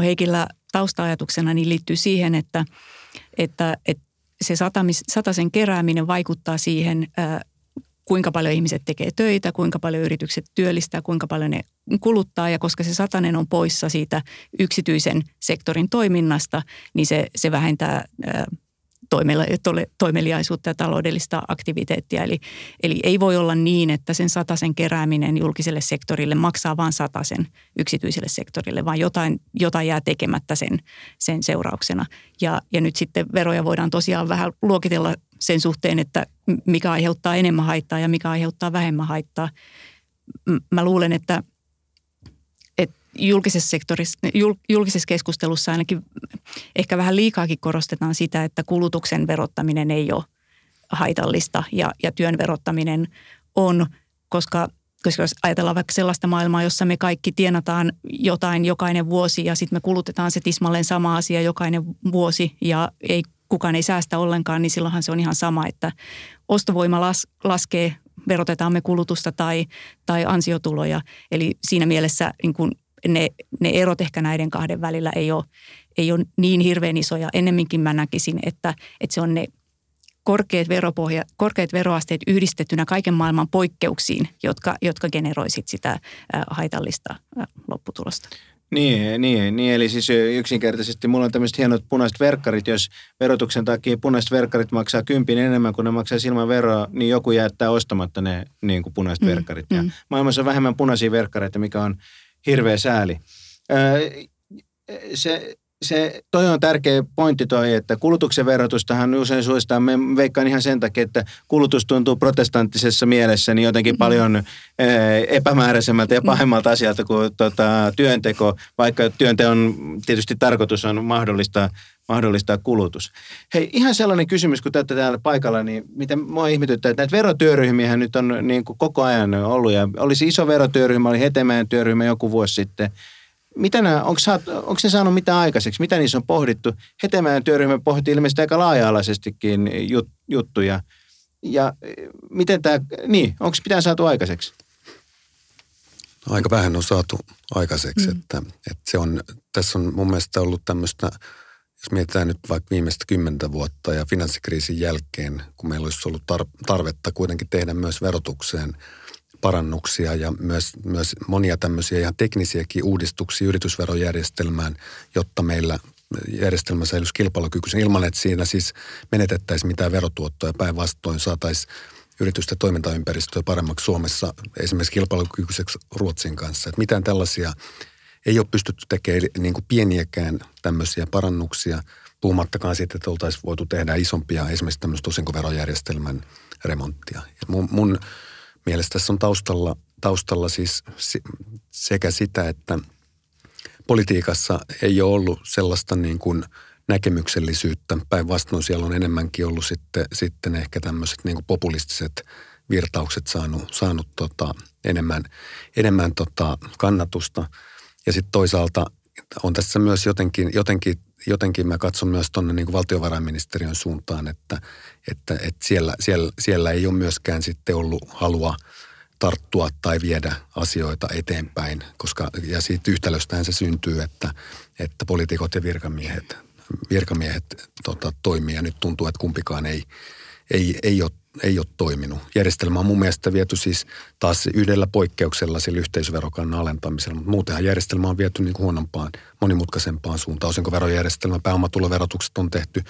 Speaker 2: Heikillä taustaajatuksena, niin liittyy siihen, että, että, että se satamis, sataisen kerääminen vaikuttaa siihen, kuinka paljon ihmiset tekee töitä, kuinka paljon yritykset työllistää, kuinka paljon ne kuluttaa. Ja koska se satanen on poissa siitä yksityisen sektorin toiminnasta, niin se, se vähentää toimeliaisuutta ja taloudellista aktiviteettia. Eli, eli ei voi olla niin, että sen satasen kerääminen julkiselle sektorille maksaa vain satasen yksityiselle sektorille, vaan jotain, jotain jää tekemättä sen, sen seurauksena. Ja, ja nyt sitten veroja voidaan tosiaan vähän luokitella sen suhteen, että mikä aiheuttaa enemmän haittaa ja mikä aiheuttaa vähemmän haittaa. Mä luulen, että – julkisessa, sektorissa, julkisessa keskustelussa ainakin ehkä vähän liikaakin korostetaan sitä, että kulutuksen verottaminen ei ole haitallista ja, ja työn verottaminen on, koska, koska jos ajatellaan vaikka sellaista maailmaa, jossa me kaikki tienataan jotain jokainen vuosi ja sitten me kulutetaan se tismalleen sama asia jokainen vuosi ja ei kukaan ei säästä ollenkaan, niin silloinhan se on ihan sama, että ostovoima las, laskee, verotetaan me kulutusta tai, tai ansiotuloja. Eli siinä mielessä niin kun ne, ne erot ehkä näiden kahden välillä ei ole, ei ole niin hirveän isoja. Ennemminkin mä näkisin, että, että se on ne korkeat, veropohja, korkeat veroasteet yhdistettynä kaiken maailman poikkeuksiin, jotka, jotka generoisit sitä haitallista lopputulosta.
Speaker 1: Niin, niin, niin, eli siis yksinkertaisesti mulla on tämmöiset hienot punaiset verkkarit. Jos verotuksen takia punaiset verkkarit maksaa kympin enemmän kuin ne maksaa ilman veroa, niin joku jättää ostamatta ne niin kuin punaiset mm, verkkarit. Ja mm. Maailmassa on vähemmän punaisia verkkareita, mikä on hirveä sääli. Se, se, toi on tärkeä pointti toi, että kulutuksen verotustahan usein suositaan. Me veikkaan ihan sen takia, että kulutus tuntuu protestanttisessa mielessä niin jotenkin mm-hmm. paljon epämääräisemmältä ja mm-hmm. pahemmalta asialta kuin tota, työnteko, vaikka työnteon tietysti tarkoitus on mahdollista mahdollistaa kulutus. Hei, ihan sellainen kysymys, kun te olette täällä paikalla, niin miten mua ihmetyttää, että näitä verotyöryhmiä nyt on niin kuin koko ajan ollut. Ja olisi iso verotyöryhmä, oli Hetemäen työryhmä joku vuosi sitten. Mitä nämä, onko, onko ne saanut mitään aikaiseksi? Mitä niissä on pohdittu? Hetemäen työryhmä pohti ilmeisesti aika laaja-alaisestikin jut, juttuja. Ja miten tämä, niin, onko pitää saatu aikaiseksi?
Speaker 3: Aika vähän on saatu aikaiseksi, mm. että, että se on, tässä on mun mielestä ollut tämmöistä – jos mietitään nyt vaikka viimeistä kymmentä vuotta ja finanssikriisin jälkeen, kun meillä olisi ollut tarvetta kuitenkin tehdä myös verotukseen parannuksia ja myös, myös monia tämmöisiä ihan teknisiäkin uudistuksia yritysverojärjestelmään, jotta meillä järjestelmä säilyisi kilpailukykyisen ilman, että siinä siis menetettäisiin mitään verotuottoja. Päinvastoin saataisiin yritysten toimintaympäristöä paremmaksi Suomessa, esimerkiksi kilpailukykyiseksi Ruotsin kanssa. Että mitään tällaisia ei ole pystytty tekemään niin kuin pieniäkään tämmöisiä parannuksia, puhumattakaan siitä, että oltaisiin voitu tehdä isompia esimerkiksi tämmöistä osinkoverojärjestelmän remonttia. Ja mun, mun mielestä tässä on taustalla, taustalla siis sekä sitä, että politiikassa ei ole ollut sellaista niin kuin näkemyksellisyyttä. Päinvastoin siellä on enemmänkin ollut sitten, sitten ehkä tämmöiset niin kuin populistiset virtaukset saanut, saanut tota, enemmän, enemmän tota kannatusta – ja sitten toisaalta on tässä myös jotenkin, jotenkin, jotenkin mä katson myös tuonne niin valtiovarainministeriön suuntaan, että, että, että siellä, siellä, siellä ei ole myöskään sitten ollut halua tarttua tai viedä asioita eteenpäin, koska ja siitä yhtälöstähän se syntyy, että, että poliitikot ja virkamiehet, virkamiehet tota, toimii ja nyt tuntuu, että kumpikaan ei, ei, ei ole ei ole toiminut. Järjestelmä on mun mielestä viety siis taas yhdellä poikkeuksella sillä yhteisöverokannan alentamisella, mutta muutenhan järjestelmä on viety niin kuin huonompaan, monimutkaisempaan suuntaan. Osinkoverojärjestelmä, pääomatuloverotukset on tehty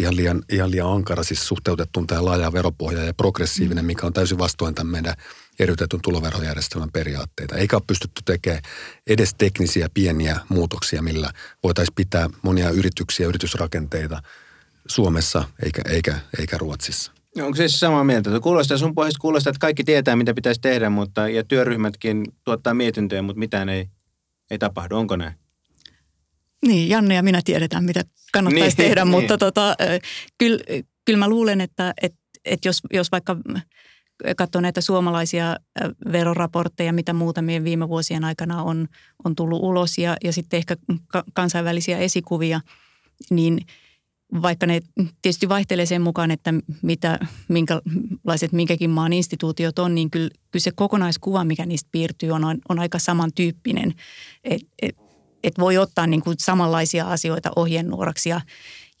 Speaker 3: ihan liian, ihan liian ankara, siis suhteutettuun tähän laajaan veropohjaan ja progressiivinen, mikä on täysin vastoin tämän meidän eriytetyn tuloverojärjestelmän periaatteita. Eikä ole pystytty tekemään edes teknisiä pieniä muutoksia, millä voitaisiin pitää monia yrityksiä yritysrakenteita Suomessa eikä, eikä, eikä Ruotsissa.
Speaker 1: Onko se siis samaa mieltä? Kuulostaa sun pohjasta kuulostaa, että kaikki tietää, mitä pitäisi tehdä, mutta, ja työryhmätkin tuottaa mietintöjä, mutta mitään ei, ei tapahdu. Onko näin?
Speaker 2: Niin, Janne ja minä tiedetään, mitä kannattaisi niin, tehdä, niin. mutta tota, kyllä, kyllä mä luulen, että, että, että jos, jos vaikka katsoo näitä suomalaisia veroraportteja, mitä muutamien viime vuosien aikana on, on tullut ulos ja, ja sitten ehkä kansainvälisiä esikuvia, niin vaikka ne tietysti vaihtelee sen mukaan, että mitä, minkälaiset minkäkin maan instituutiot on, niin kyllä, kyllä se kokonaiskuva, mikä niistä piirtyy, on, on aika samantyyppinen. Et, et, et voi ottaa niin kuin samanlaisia asioita ohjenuoraksi ja,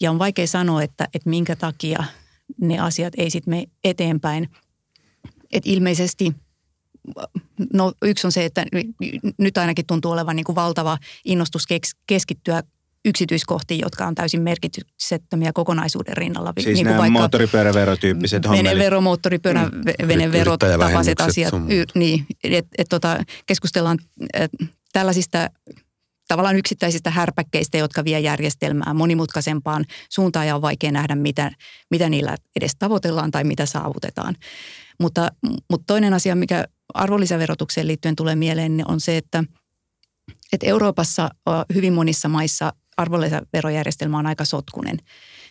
Speaker 2: ja on vaikea sanoa, että, että minkä takia ne asiat ei sitten mene eteenpäin – et ilmeisesti no yksi on se, että nyt ainakin tuntuu olevan niin kuin valtava innostus keskittyä yksityiskohtiin, jotka on täysin merkityksettömiä kokonaisuuden rinnalla.
Speaker 1: Siis niin kuin vaikka moottoripyöräverotyyppiset hommelit.
Speaker 2: Venevero, moottoripyörä, mm. veneverot, tapaiset asiat. Y, niin, et, et, tota, keskustellaan et, tällaisista tavallaan yksittäisistä härpäkkeistä, jotka vie järjestelmää monimutkaisempaan suuntaan ja on vaikea nähdä, mitä, mitä niillä edes tavoitellaan tai mitä saavutetaan. Mutta, mutta toinen asia, mikä arvonlisäverotukseen liittyen tulee mieleen, on se, että, että Euroopassa hyvin monissa maissa arvonlisäverojärjestelmä on aika sotkunen.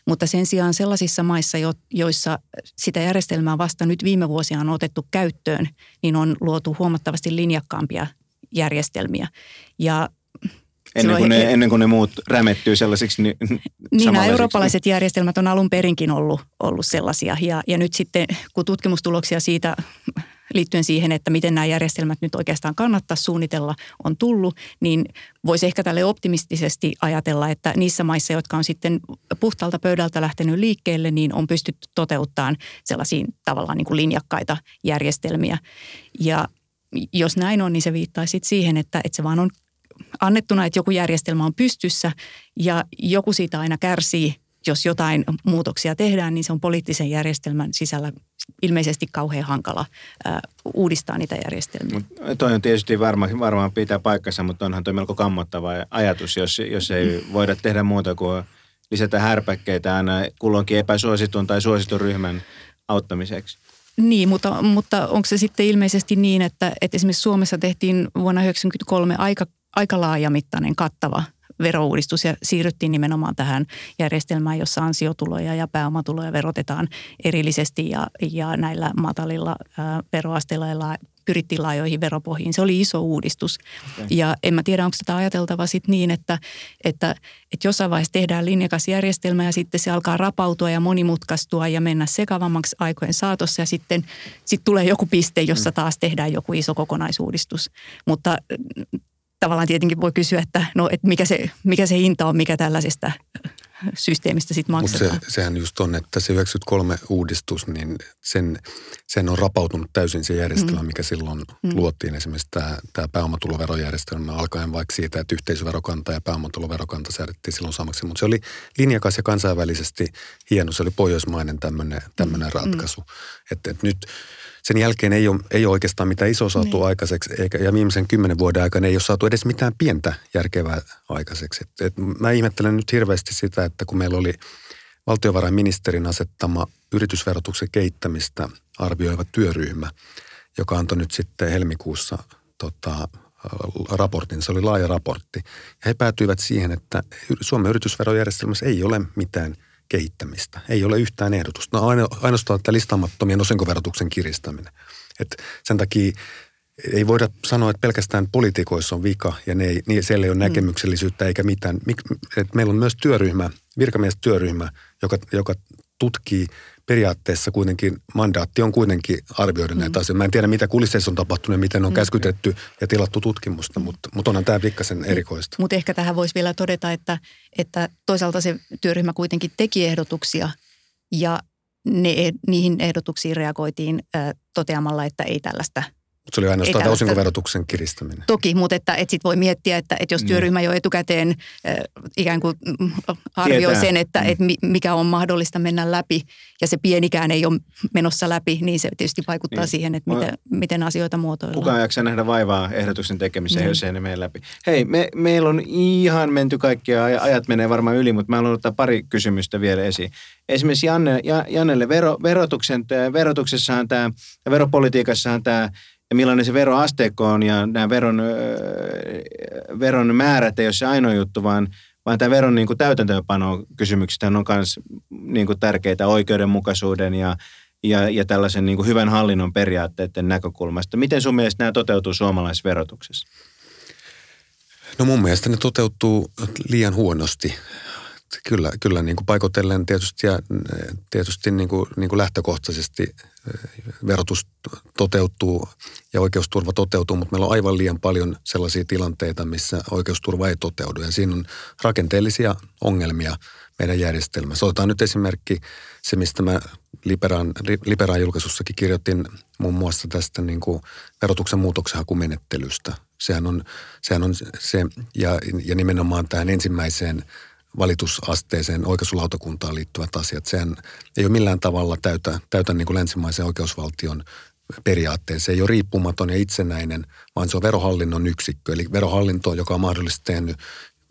Speaker 2: Mutta sen sijaan sellaisissa maissa, joissa sitä järjestelmää vasta nyt viime vuosina on otettu käyttöön, niin on luotu huomattavasti linjakkaampia järjestelmiä. Ja
Speaker 1: Ennen kuin, ne, ennen kuin ne muut rämettyy sellaisiksi niin,
Speaker 2: niin nämä eurooppalaiset järjestelmät on alun perinkin ollut, ollut sellaisia. Ja, ja nyt sitten, kun tutkimustuloksia siitä liittyen siihen, että miten nämä järjestelmät nyt oikeastaan kannattaa suunnitella, on tullut, niin voisi ehkä tälle optimistisesti ajatella, että niissä maissa, jotka on sitten puhtaalta pöydältä lähtenyt liikkeelle, niin on pystytty toteuttamaan sellaisiin tavallaan niin kuin linjakkaita järjestelmiä. Ja jos näin on, niin se viittaa sitten siihen, että, että se vaan on annettuna, että joku järjestelmä on pystyssä ja joku siitä aina kärsii, jos jotain muutoksia tehdään, niin se on poliittisen järjestelmän sisällä ilmeisesti kauhean hankala ää, uudistaa niitä järjestelmiä.
Speaker 1: Mut toi on tietysti varma, varmaan pitää paikkansa, mutta onhan toi melko kammottava ajatus, jos, jos ei voida tehdä muuta kuin lisätä härpäkkeitä aina kulloinkin epäsuositun tai suositun ryhmän auttamiseksi.
Speaker 2: Niin, mutta, mutta onko se sitten ilmeisesti niin, että, että esimerkiksi Suomessa tehtiin vuonna 1993 aika aika laajamittainen kattava verouudistus ja siirryttiin nimenomaan tähän järjestelmään, jossa ansiotuloja ja pääomatuloja verotetaan erillisesti ja, ja näillä matalilla ää, veroasteilla pyrittiin laajoihin veropohjiin. Se oli iso uudistus. Okay. Ja en mä tiedä, onko sitä ajateltava sitten niin, että, että, että jossain vaiheessa tehdään linjakas järjestelmä ja sitten se alkaa rapautua ja monimutkaistua ja mennä sekavammaksi aikojen saatossa ja sitten sit tulee joku piste, jossa mm. taas tehdään joku iso kokonaisuudistus. Mutta tavallaan tietenkin voi kysyä, että no, että mikä, se, mikä se hinta on, mikä tällaisesta systeemistä sitten maksetaan.
Speaker 3: Mutta se, sehän just on, että se 93 uudistus, niin sen, sen on rapautunut täysin se järjestelmä, mm. mikä silloin mm. luotiin. Esimerkiksi tämä, tämä pääomatuloverojärjestelmä alkaen vaikka siitä, että yhteisöverokanta ja pääomatuloverokanta säädettiin silloin samaksi. Mutta se oli linjakas ja kansainvälisesti hieno. Se oli pohjoismainen tämmöinen mm. ratkaisu. Mm. Että, että nyt sen jälkeen ei ole, ei ole oikeastaan mitään isoa saatu niin. aikaiseksi, eikä, ja viimeisen kymmenen vuoden aikana ei ole saatu edes mitään pientä järkevää aikaiseksi. Et, et mä ihmettelen nyt hirveästi sitä, että kun meillä oli valtiovarainministerin asettama yritysverotuksen kehittämistä arvioiva työryhmä, joka antoi nyt sitten helmikuussa tota, raportin, se oli laaja raportti. Ja he päätyivät siihen, että Suomen yritysverojärjestelmässä ei ole mitään – kehittämistä. Ei ole yhtään ehdotusta. No ainoastaan tämä listaamattomien osinkoverotuksen kiristäminen. Et sen takia ei voida sanoa, että pelkästään poliitikoissa on vika ja ne ei, niin siellä ei ole mm. näkemyksellisyyttä eikä mitään. Et meillä on myös työryhmä, virkamiestyöryhmä, joka, joka tutkii periaatteessa kuitenkin mandaatti on kuitenkin arvioida mm. näitä asioita. Mä en tiedä, mitä kulisseissa on tapahtunut ja miten on mm. käskytetty ja tilattu tutkimusta, mutta, mutta onhan tämä pikkasen erikoista.
Speaker 2: Mutta ehkä tähän voisi vielä todeta, että, että toisaalta se työryhmä kuitenkin teki ehdotuksia ja ne, niihin ehdotuksiin reagoitiin toteamalla, että ei tällaista –
Speaker 3: se oli ainoastaan tämä osinkoverotuksen kiristäminen.
Speaker 2: Toki, mutta että, että sit voi miettiä, että, että jos niin. työryhmä jo etukäteen äh, ikään kuin mm, arvioi Tietää. sen, että, mm. että mikä on mahdollista mennä läpi ja se pienikään ei ole menossa läpi, niin se tietysti vaikuttaa niin. siihen, että miten, miten asioita muotoillaan.
Speaker 1: Kukaan jaksaa nähdä vaivaa ehdotuksen tekemiseen, niin. jos ei ne mene läpi. Hei, me, meillä on ihan menty kaikkia, ajat menee varmaan yli, mutta mä haluan ottaa pari kysymystä vielä esiin. Esimerkiksi Janne, Jannelle vero, verotuksen, verotuksessahan tämä, veropolitiikassahan tämä ja millainen se veroasteikko on ja nämä veron, veron määrät ei ole se ainoa juttu, vaan, vaan tämä veron niin kuin täytäntöönpano kysymykset on myös niin kuin tärkeitä oikeudenmukaisuuden ja, ja, ja tällaisen niin kuin hyvän hallinnon periaatteiden näkökulmasta. Miten sun mielestä nämä toteutuu suomalaisessa verotuksessa?
Speaker 3: No mun mielestä ne toteutuu liian huonosti kyllä, kyllä niin kuin paikotellen tietysti, ja tietysti niin kuin, niin kuin lähtökohtaisesti eh, verotus toteutuu ja oikeusturva toteutuu, mutta meillä on aivan liian paljon sellaisia tilanteita, missä oikeusturva ei toteudu. Ja siinä on rakenteellisia ongelmia meidän järjestelmässä. Otetaan nyt esimerkki se, mistä mä Liberaan, Liberaan julkaisussakin kirjoitin muun muassa tästä niin kuin verotuksen muutoksenhakumenettelystä. Sehän on, sehän on se, ja, ja nimenomaan tähän ensimmäiseen valitusasteeseen oikeusulautakuntaan liittyvät asiat. Sehän ei ole millään tavalla täytä, täytä niin kuin länsimaisen oikeusvaltion periaatteen. Se ei ole riippumaton ja itsenäinen, vaan se on verohallinnon yksikkö. Eli verohallinto, joka on mahdollisesti tehnyt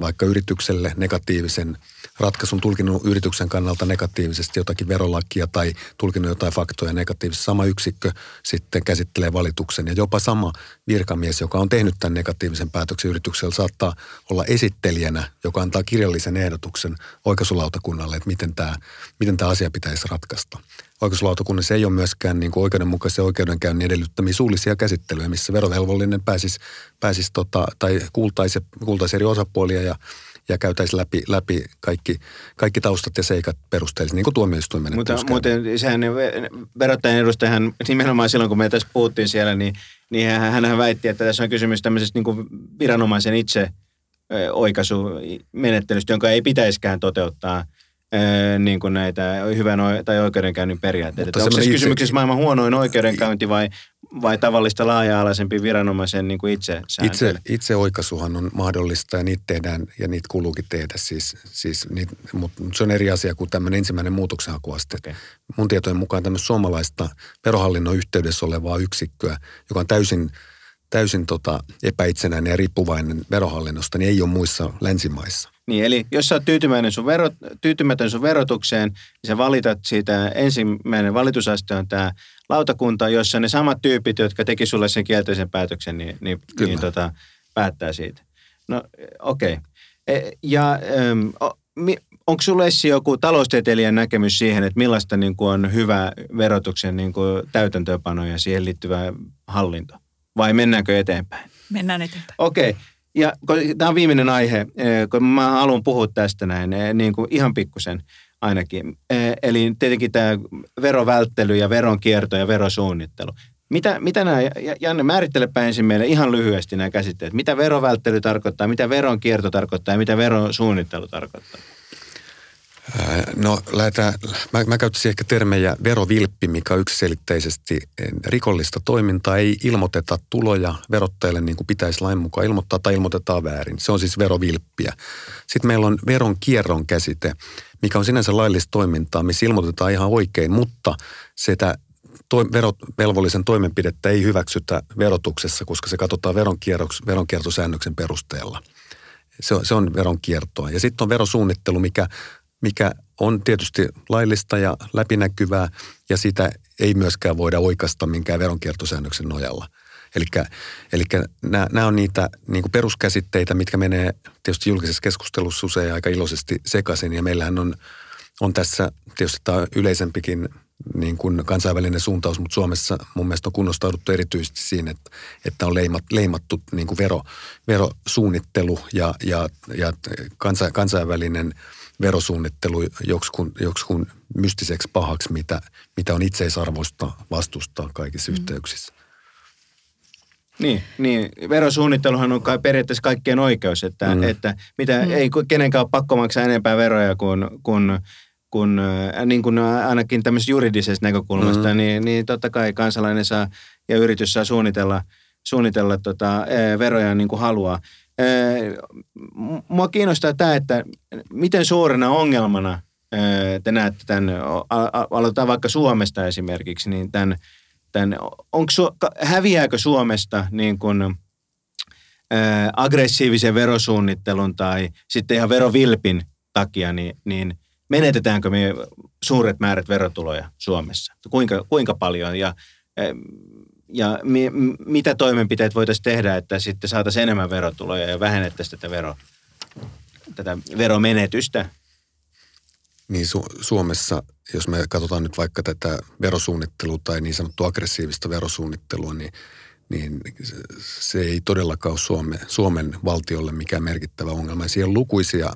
Speaker 3: vaikka yritykselle negatiivisen ratkaisun, tulkinnut yrityksen kannalta negatiivisesti jotakin verolakia tai tulkinnut jotain faktoja negatiivisesti. Sama yksikkö sitten käsittelee valituksen ja jopa sama virkamies, joka on tehnyt tämän negatiivisen päätöksen yrityksellä, saattaa olla esittelijänä, joka antaa kirjallisen ehdotuksen oikeusulautakunnalle, että miten tämä, miten tämä asia pitäisi ratkaista. Oikeuslautakunnassa ei ole myöskään niin kuin oikeudenmukaisen oikeudenkäynnin edellyttämiä suullisia käsittelyjä, missä verovelvollinen pääsisi, pääsisi tota, tai kuultaisi, kuultaisi eri osapuolia ja ja käytäisiin läpi, läpi kaikki, kaikki taustat ja seikat perusteellisesti, niin kuin tuomioistuimen
Speaker 1: Mutta muuten sehän verottajan edustajahan nimenomaan silloin, kun me tässä puhuttiin siellä, niin, niin hän, hän väitti, että tässä on kysymys tämmöisestä niin kuin viranomaisen itse oikaisumenettelystä, jonka ei pitäisikään toteuttaa – niin kuin näitä hyvän tai oikeudenkäynnin periaatteita. Onko se itse... kysymyksessä maailman huonoin oikeudenkäynti vai, vai tavallista laaja-alaisempi viranomaisen niin kuin itse
Speaker 3: itse, itse oikaisuhan on mahdollista ja niitä tehdään ja niitä kuuluukin tehdä. Siis, siis niitä, mutta se on eri asia kuin tämmöinen ensimmäinen muutoksenhakuaste. Okay. Mun tietojen mukaan tämmöistä suomalaista verohallinnon yhteydessä olevaa yksikköä, joka on täysin täysin tota epäitsenäinen ja riippuvainen verohallinnosta, niin ei ole muissa länsimaissa.
Speaker 1: Niin, eli jos sä oot tyytymätön sun, vero, tyytymätön sun verotukseen, niin sä valitat siitä, ensimmäinen valitusaste on tämä lautakunta, jossa ne samat tyypit, jotka teki sulle sen kielteisen päätöksen, niin, niin, niin tota, päättää siitä. No okei. Okay. E, ja ähm, onko sulla Essi joku taloustieteilijän näkemys siihen, että millaista niin kuin on hyvä verotuksen niin kuin täytäntöönpano ja siihen liittyvä hallinto? Vai mennäänkö eteenpäin?
Speaker 2: Mennään eteenpäin.
Speaker 1: Okei. Okay. Ja tämä on viimeinen aihe, eh, kun mä haluan puhua tästä näin, eh, niin kuin ihan pikkusen ainakin. Eh, eli tietenkin tämä verovälttely ja veronkierto ja verosuunnittelu. Mitä, mitä nämä, Janne, määrittelepä ensin meille ihan lyhyesti nämä käsitteet. Mitä verovälttely tarkoittaa, mitä veronkierto tarkoittaa ja mitä verosuunnittelu tarkoittaa?
Speaker 3: No lähdetään, mä, mä käyttäisin ehkä termejä verovilppi, mikä on yksiselitteisesti rikollista toimintaa. Ei ilmoiteta tuloja verottajalle niin kuin pitäisi lain mukaan ilmoittaa tai ilmoitetaan väärin. Se on siis verovilppiä. Sitten meillä on veron kierron käsite, mikä on sinänsä laillista toimintaa, missä ilmoitetaan ihan oikein, mutta sitä to, verovelvollisen toimenpidettä ei hyväksytä verotuksessa, koska se katsotaan veronkiertosäännöksen perusteella. Se on, se on veronkiertoa. Ja sitten on verosuunnittelu, mikä mikä on tietysti laillista ja läpinäkyvää ja sitä ei myöskään voida oikasta minkään veronkiertosäännöksen nojalla. Eli nämä on niitä niin kuin peruskäsitteitä, mitkä menee tietysti julkisessa keskustelussa usein aika iloisesti sekaisin. Ja meillähän on, on tässä tietysti tämä yleisempikin niin kuin kansainvälinen suuntaus, mutta Suomessa mun mielestä on kunnostauduttu erityisesti siinä, että, että on leimat, leimattu niin kuin vero, verosuunnittelu ja, ja, ja kansa, kansainvälinen – verosuunnittelu joksikun, joksikun mystiseksi pahaksi, mitä, mitä on itseisarvoista vastustaa kaikissa mm. yhteyksissä.
Speaker 1: Niin, niin, verosuunnitteluhan on kai periaatteessa kaikkien oikeus, että, mm. että mitä, mm. ei kenenkään ole pakko maksaa enempää veroja kuin, kuin kun, niin kuin ainakin tämmöisestä juridisesta näkökulmasta, mm. niin, niin totta kai kansalainen saa ja yritys saa suunnitella, suunnitella tota, veroja niin kuin haluaa. Mua kiinnostaa tämä, että miten suurena ongelmana te näette tämän, aloitetaan vaikka Suomesta esimerkiksi, niin tämän, tämän onko, häviääkö Suomesta niin kuin, aggressiivisen verosuunnittelun tai sitten ihan verovilpin takia, niin, niin menetetäänkö me suuret määrät verotuloja Suomessa? Kuinka, kuinka paljon ja, ja mi, mitä toimenpiteet voitaisiin tehdä, että sitten saataisiin enemmän verotuloja ja vähennettäisiin tätä, vero, tätä veromenetystä?
Speaker 3: Niin Su- Suomessa, jos me katsotaan nyt vaikka tätä verosuunnittelua tai niin sanottua aggressiivista verosuunnittelua, niin niin se ei todellakaan ole Suomen, Suomen valtiolle mikään merkittävä ongelma. Ja on lukuisia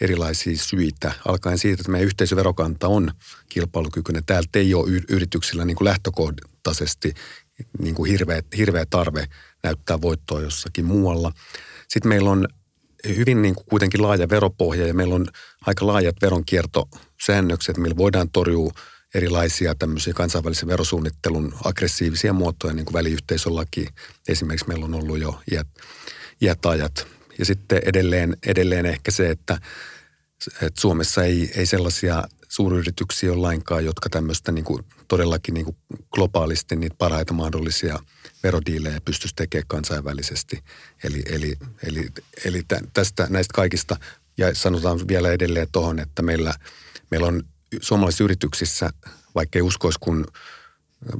Speaker 3: erilaisia syitä, alkaen siitä, että meidän yhteisöverokanta on kilpailukykyinen. Täältä ei ole yrityksillä niin kuin lähtökohtaisesti niin kuin hirveä, hirveä tarve näyttää voittoa jossakin muualla. Sitten meillä on hyvin niin kuin kuitenkin laaja veropohja ja meillä on aika laajat veronkiertosäännökset, millä voidaan torjua erilaisia tämmöisiä kansainvälisen verosuunnittelun aggressiivisia muotoja, niin kuin väliyhteisölaki. Esimerkiksi meillä on ollut jo iät, iät ajat. Ja sitten edelleen, edelleen ehkä se, että, että Suomessa ei, ei sellaisia suuryrityksiä ole lainkaan, jotka tämmöistä niin kuin, todellakin niin kuin globaalisti niitä parhaita mahdollisia verodiilejä pystyisi tekemään kansainvälisesti. Eli, eli, eli, eli tästä näistä kaikista, ja sanotaan vielä edelleen tuohon, että meillä, meillä on suomalaisissa yrityksissä, vaikka ei uskoisi, kun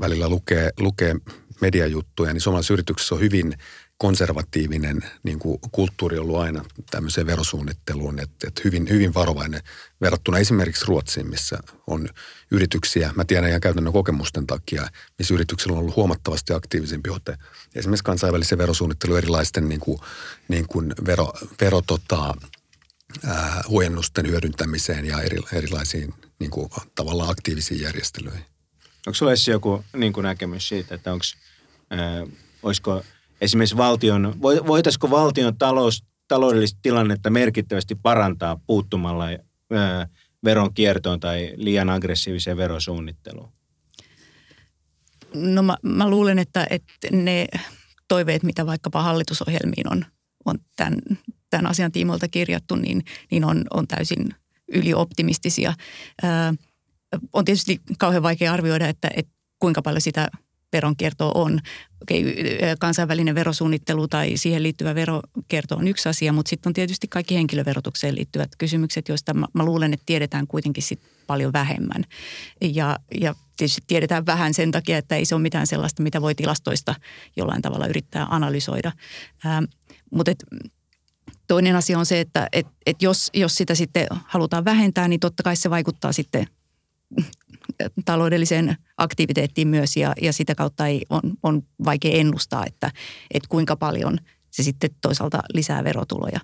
Speaker 3: välillä lukee, lukee mediajuttuja, niin suomalaisissa yrityksissä on hyvin konservatiivinen niin kuin kulttuuri ollut aina tämmöiseen verosuunnitteluun, että, että hyvin, hyvin varovainen verrattuna esimerkiksi Ruotsiin, missä on yrityksiä, mä tiedän ihan käytännön kokemusten takia, missä yrityksillä on ollut huomattavasti aktiivisempi ote. Esimerkiksi kansainvälisen verosuunnittelun erilaisten niin kuin, niin kuin vero, vero tota, ää, huojennusten hyödyntämiseen ja eri, erilaisiin niin kuin, tavallaan aktiivisiin järjestelyihin.
Speaker 1: Onko sinulla joku niin kuin näkemys siitä, että onko, olisiko esimerkiksi valtion, voitaisiko valtion talous, taloudellista tilannetta merkittävästi parantaa puuttumalla veronkiertoon tai liian aggressiiviseen verosuunnitteluun?
Speaker 2: No mä, mä luulen, että, että ne toiveet, mitä vaikkapa hallitusohjelmiin on, on tämän, tämän asian tiimoilta kirjattu, niin, niin on, on täysin ylioptimistisia. Ää, on tietysti kauhean vaikea arvioida, että, että kuinka paljon sitä veronkiertoa on. Okei, kansainvälinen verosuunnittelu tai siihen liittyvä verokierto on yksi asia, mutta sitten on tietysti kaikki henkilöverotukseen liittyvät kysymykset, joista mä, mä luulen, että tiedetään kuitenkin sit paljon vähemmän. Ja, ja tietysti tiedetään vähän sen takia, että ei se ole mitään sellaista, mitä voi tilastoista jollain tavalla yrittää analysoida. Ähm, mutta Toinen asia on se, että et, et jos, jos sitä sitten halutaan vähentää, niin totta kai se vaikuttaa sitten taloudelliseen aktiviteettiin myös ja, ja sitä kautta ei, on, on vaikea ennustaa, että, että kuinka paljon se sitten toisaalta lisää verotuloja.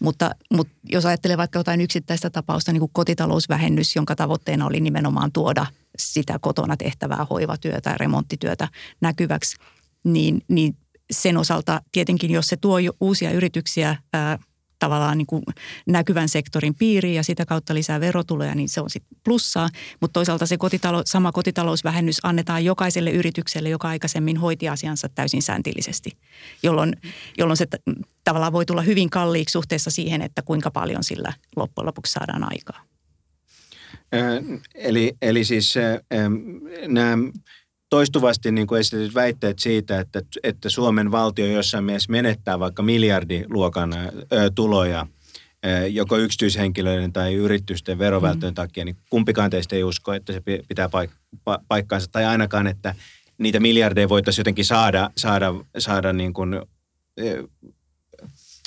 Speaker 2: Mutta, mutta jos ajattelee vaikka jotain yksittäistä tapausta, niin kuin kotitalousvähennys, jonka tavoitteena oli nimenomaan tuoda sitä kotona tehtävää hoivatyötä ja remonttityötä näkyväksi, niin, niin sen osalta tietenkin, jos se tuo uusia yrityksiä ää, tavallaan niin kuin näkyvän sektorin piiriin ja sitä kautta lisää verotuloja, niin se on sitten plussaa. Mutta toisaalta se kotitalo, sama kotitalousvähennys annetaan jokaiselle yritykselle, joka aikaisemmin hoiti asiansa täysin sääntillisesti, jolloin, jolloin se tavallaan voi tulla hyvin kalliiksi suhteessa siihen, että kuinka paljon sillä loppujen lopuksi saadaan aikaa.
Speaker 1: Eli, eli siis nämä toistuvasti niin kuin esitetyt väitteet siitä, että, että Suomen valtio jossain mielessä menettää vaikka miljardiluokan ö, tuloja ö, joko yksityishenkilöiden tai yritysten verovältön mm. takia, niin kumpikaan teistä ei usko, että se pitää paik- pa- paikkaansa. Tai ainakaan, että niitä miljardeja voitaisiin jotenkin saada, saada, saada niin kuin,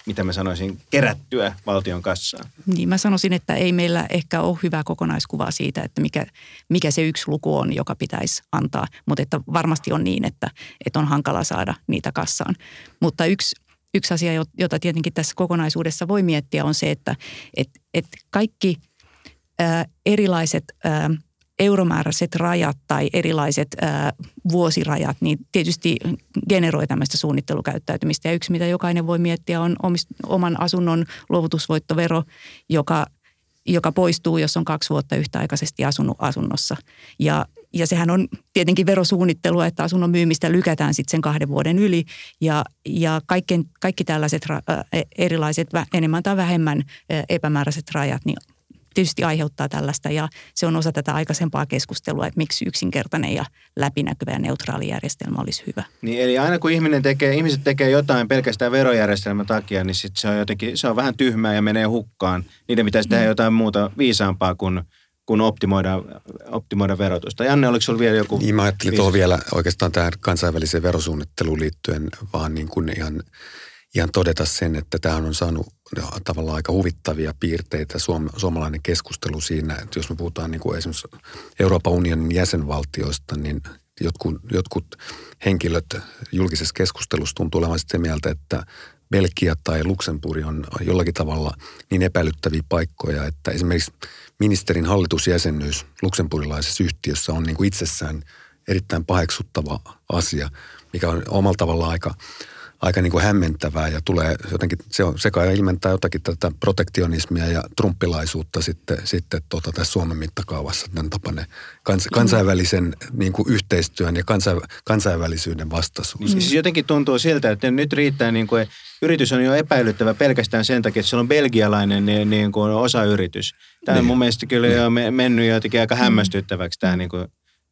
Speaker 1: mitä mä sanoisin, kerättyä valtion kassaan.
Speaker 2: Niin mä sanoisin, että ei meillä ehkä ole hyvää kokonaiskuvaa siitä, että mikä, mikä se yksi luku on, joka pitäisi antaa. Mutta että varmasti on niin, että, että on hankala saada niitä kassaan. Mutta yksi, yksi asia, jota tietenkin tässä kokonaisuudessa voi miettiä, on se, että et, et kaikki ää, erilaiset ää, euromääräiset rajat tai erilaiset ää, vuosirajat, niin tietysti generoi tämmöistä suunnittelukäyttäytymistä. Ja yksi, mitä jokainen voi miettiä, on omist, oman asunnon luovutusvoittovero, joka joka poistuu, jos on kaksi vuotta yhtäaikaisesti asunut asunnossa. Ja, ja sehän on tietenkin verosuunnittelua, että asunnon myymistä lykätään sitten sen kahden vuoden yli. Ja, ja kaikki, kaikki tällaiset ra- erilaiset enemmän tai vähemmän epämääräiset rajat, niin tietysti aiheuttaa tällaista ja se on osa tätä aikaisempaa keskustelua, että miksi yksinkertainen ja läpinäkyvä ja neutraali järjestelmä olisi hyvä.
Speaker 1: Niin, eli aina kun ihminen tekee, ihmiset tekee jotain pelkästään verojärjestelmän takia, niin sit se on jotenkin, se on vähän tyhmää ja menee hukkaan. Niiden pitäisi tehdä mm. jotain muuta viisaampaa kuin kun optimoida, optimoida verotusta. Janne, oliko sinulla vielä joku?
Speaker 3: Niin, mä ajattelin tuohon vielä oikeastaan tähän kansainväliseen verosuunnitteluun liittyen vaan niin kuin ihan ihan todeta sen, että tämä on saanut tavallaan aika huvittavia piirteitä. Suom- suomalainen keskustelu siinä, että jos me puhutaan niin kuin esimerkiksi Euroopan unionin jäsenvaltioista, niin jotkut, jotkut henkilöt julkisessa keskustelussa tuntuu olevan sitä mieltä, että Belgia tai Luxemburg on jollakin tavalla niin epäilyttäviä paikkoja, että esimerkiksi ministerin hallitusjäsenyys luxemburilaisessa yhtiössä on niin kuin itsessään erittäin paheksuttava asia, mikä on omalla tavallaan aika aika niin kuin hämmentävää ja tulee jotenkin, se, on, se kai ilmentää jotakin tätä protektionismia ja trumpilaisuutta sitten, sitten tota, tässä Suomen mittakaavassa, tämän tapainen kans, mm. kansainvälisen niin kuin yhteistyön ja kansa, kansainvälisyyden vastaisuus.
Speaker 1: Mm. Siis jotenkin tuntuu siltä, että nyt riittää, niin kuin, yritys on jo epäilyttävä pelkästään sen takia, että se on belgialainen niin, niin kuin osayritys. Tämä on niin. mun mielestä kyllä niin. jo mennyt jotenkin aika hämmästyttäväksi tämä niin kuin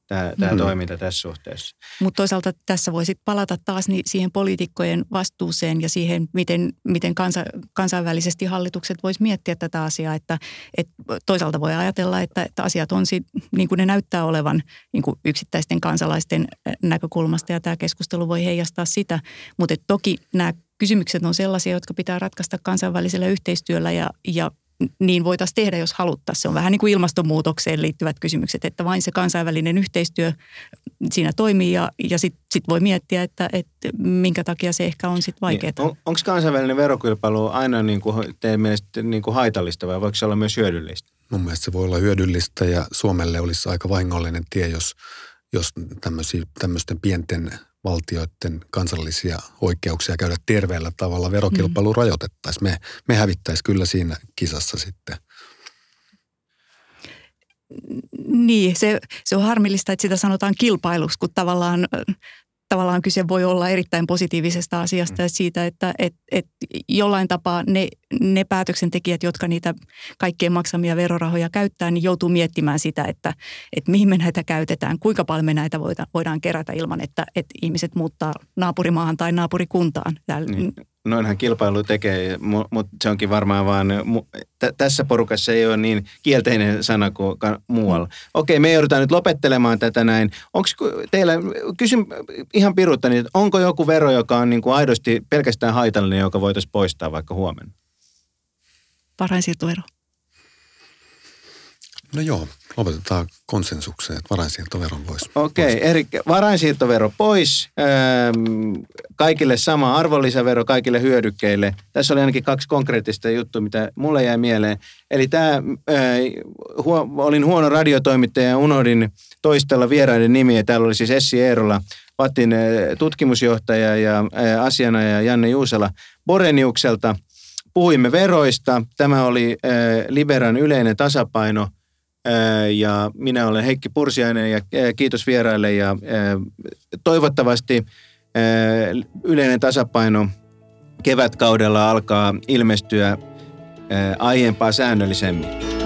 Speaker 1: tämä, tämä mm. toiminta tässä suhteessa.
Speaker 2: Mutta toisaalta tässä voisi palata taas siihen poliitikkojen vastuuseen ja siihen, miten, miten kansa, kansainvälisesti hallitukset voisi miettiä tätä asiaa. Että, et toisaalta voi ajatella, että, että asiat on sit, niin kuin ne näyttää olevan niin kuin yksittäisten kansalaisten näkökulmasta ja tämä keskustelu voi heijastaa sitä. Mutta toki nämä kysymykset on sellaisia, jotka pitää ratkaista kansainvälisellä yhteistyöllä ja, ja niin voitaisiin tehdä, jos haluttaisiin. Se on vähän niin kuin ilmastonmuutokseen liittyvät kysymykset, että vain se kansainvälinen yhteistyö siinä toimii ja, ja sitten sit voi miettiä, että, että minkä takia se ehkä on sitten vaikeaa. Niin,
Speaker 1: on, Onko kansainvälinen verokilpailu aina niin kuin teidän mielestä niin kuin haitallista vai voiko se olla myös hyödyllistä?
Speaker 3: Mun mielestä se voi olla hyödyllistä ja Suomelle olisi aika vahingollinen tie, jos, jos tämmöisten pienten valtioiden kansallisia oikeuksia käydä terveellä tavalla verokilpailu mm. rajoitettaisiin. Me, me hävittäisiin kyllä siinä kisassa sitten.
Speaker 2: Niin, se, se on harmillista, että sitä sanotaan kilpailuksi, kun tavallaan tavallaan kyse voi olla erittäin positiivisesta asiasta ja siitä, että et, et jollain tapaa ne, ne päätöksentekijät, jotka niitä kaikkien maksamia verorahoja käyttää, niin joutuu miettimään sitä, että, että mihin me näitä käytetään, kuinka paljon me näitä voidaan, voidaan kerätä ilman, että, että ihmiset muuttaa naapurimaahan tai naapurikuntaan. Niin
Speaker 1: noinhan kilpailu tekee, mutta se onkin varmaan vaan, tässä porukassa ei ole niin kielteinen sana kuin muualla. Okei, me joudutaan nyt lopettelemaan tätä näin. Onko teillä, kysyn ihan piruutta, niin onko joku vero, joka on niin kuin aidosti pelkästään haitallinen, joka voitaisiin poistaa vaikka huomenna?
Speaker 2: Varainsiirtovero.
Speaker 3: No joo, lopetetaan konsensukseen, että varainsiirtoveron voisi
Speaker 1: Okei, okay, eli varainsiirtovero pois, kaikille sama arvonlisävero kaikille hyödykkeille. Tässä oli ainakin kaksi konkreettista juttua, mitä mulle jäi mieleen. Eli tämä, olin huono radiotoimittaja ja unohdin toistella vieraiden nimiä. Täällä oli siis Essi Eerola, Vatin tutkimusjohtaja ja asianajaja Janne Juusela Boreniukselta. Puhuimme veroista. Tämä oli Liberan yleinen tasapaino – ja minä olen Heikki Pursiainen ja kiitos vieraille ja toivottavasti yleinen tasapaino kevätkaudella alkaa ilmestyä aiempaa säännöllisemmin.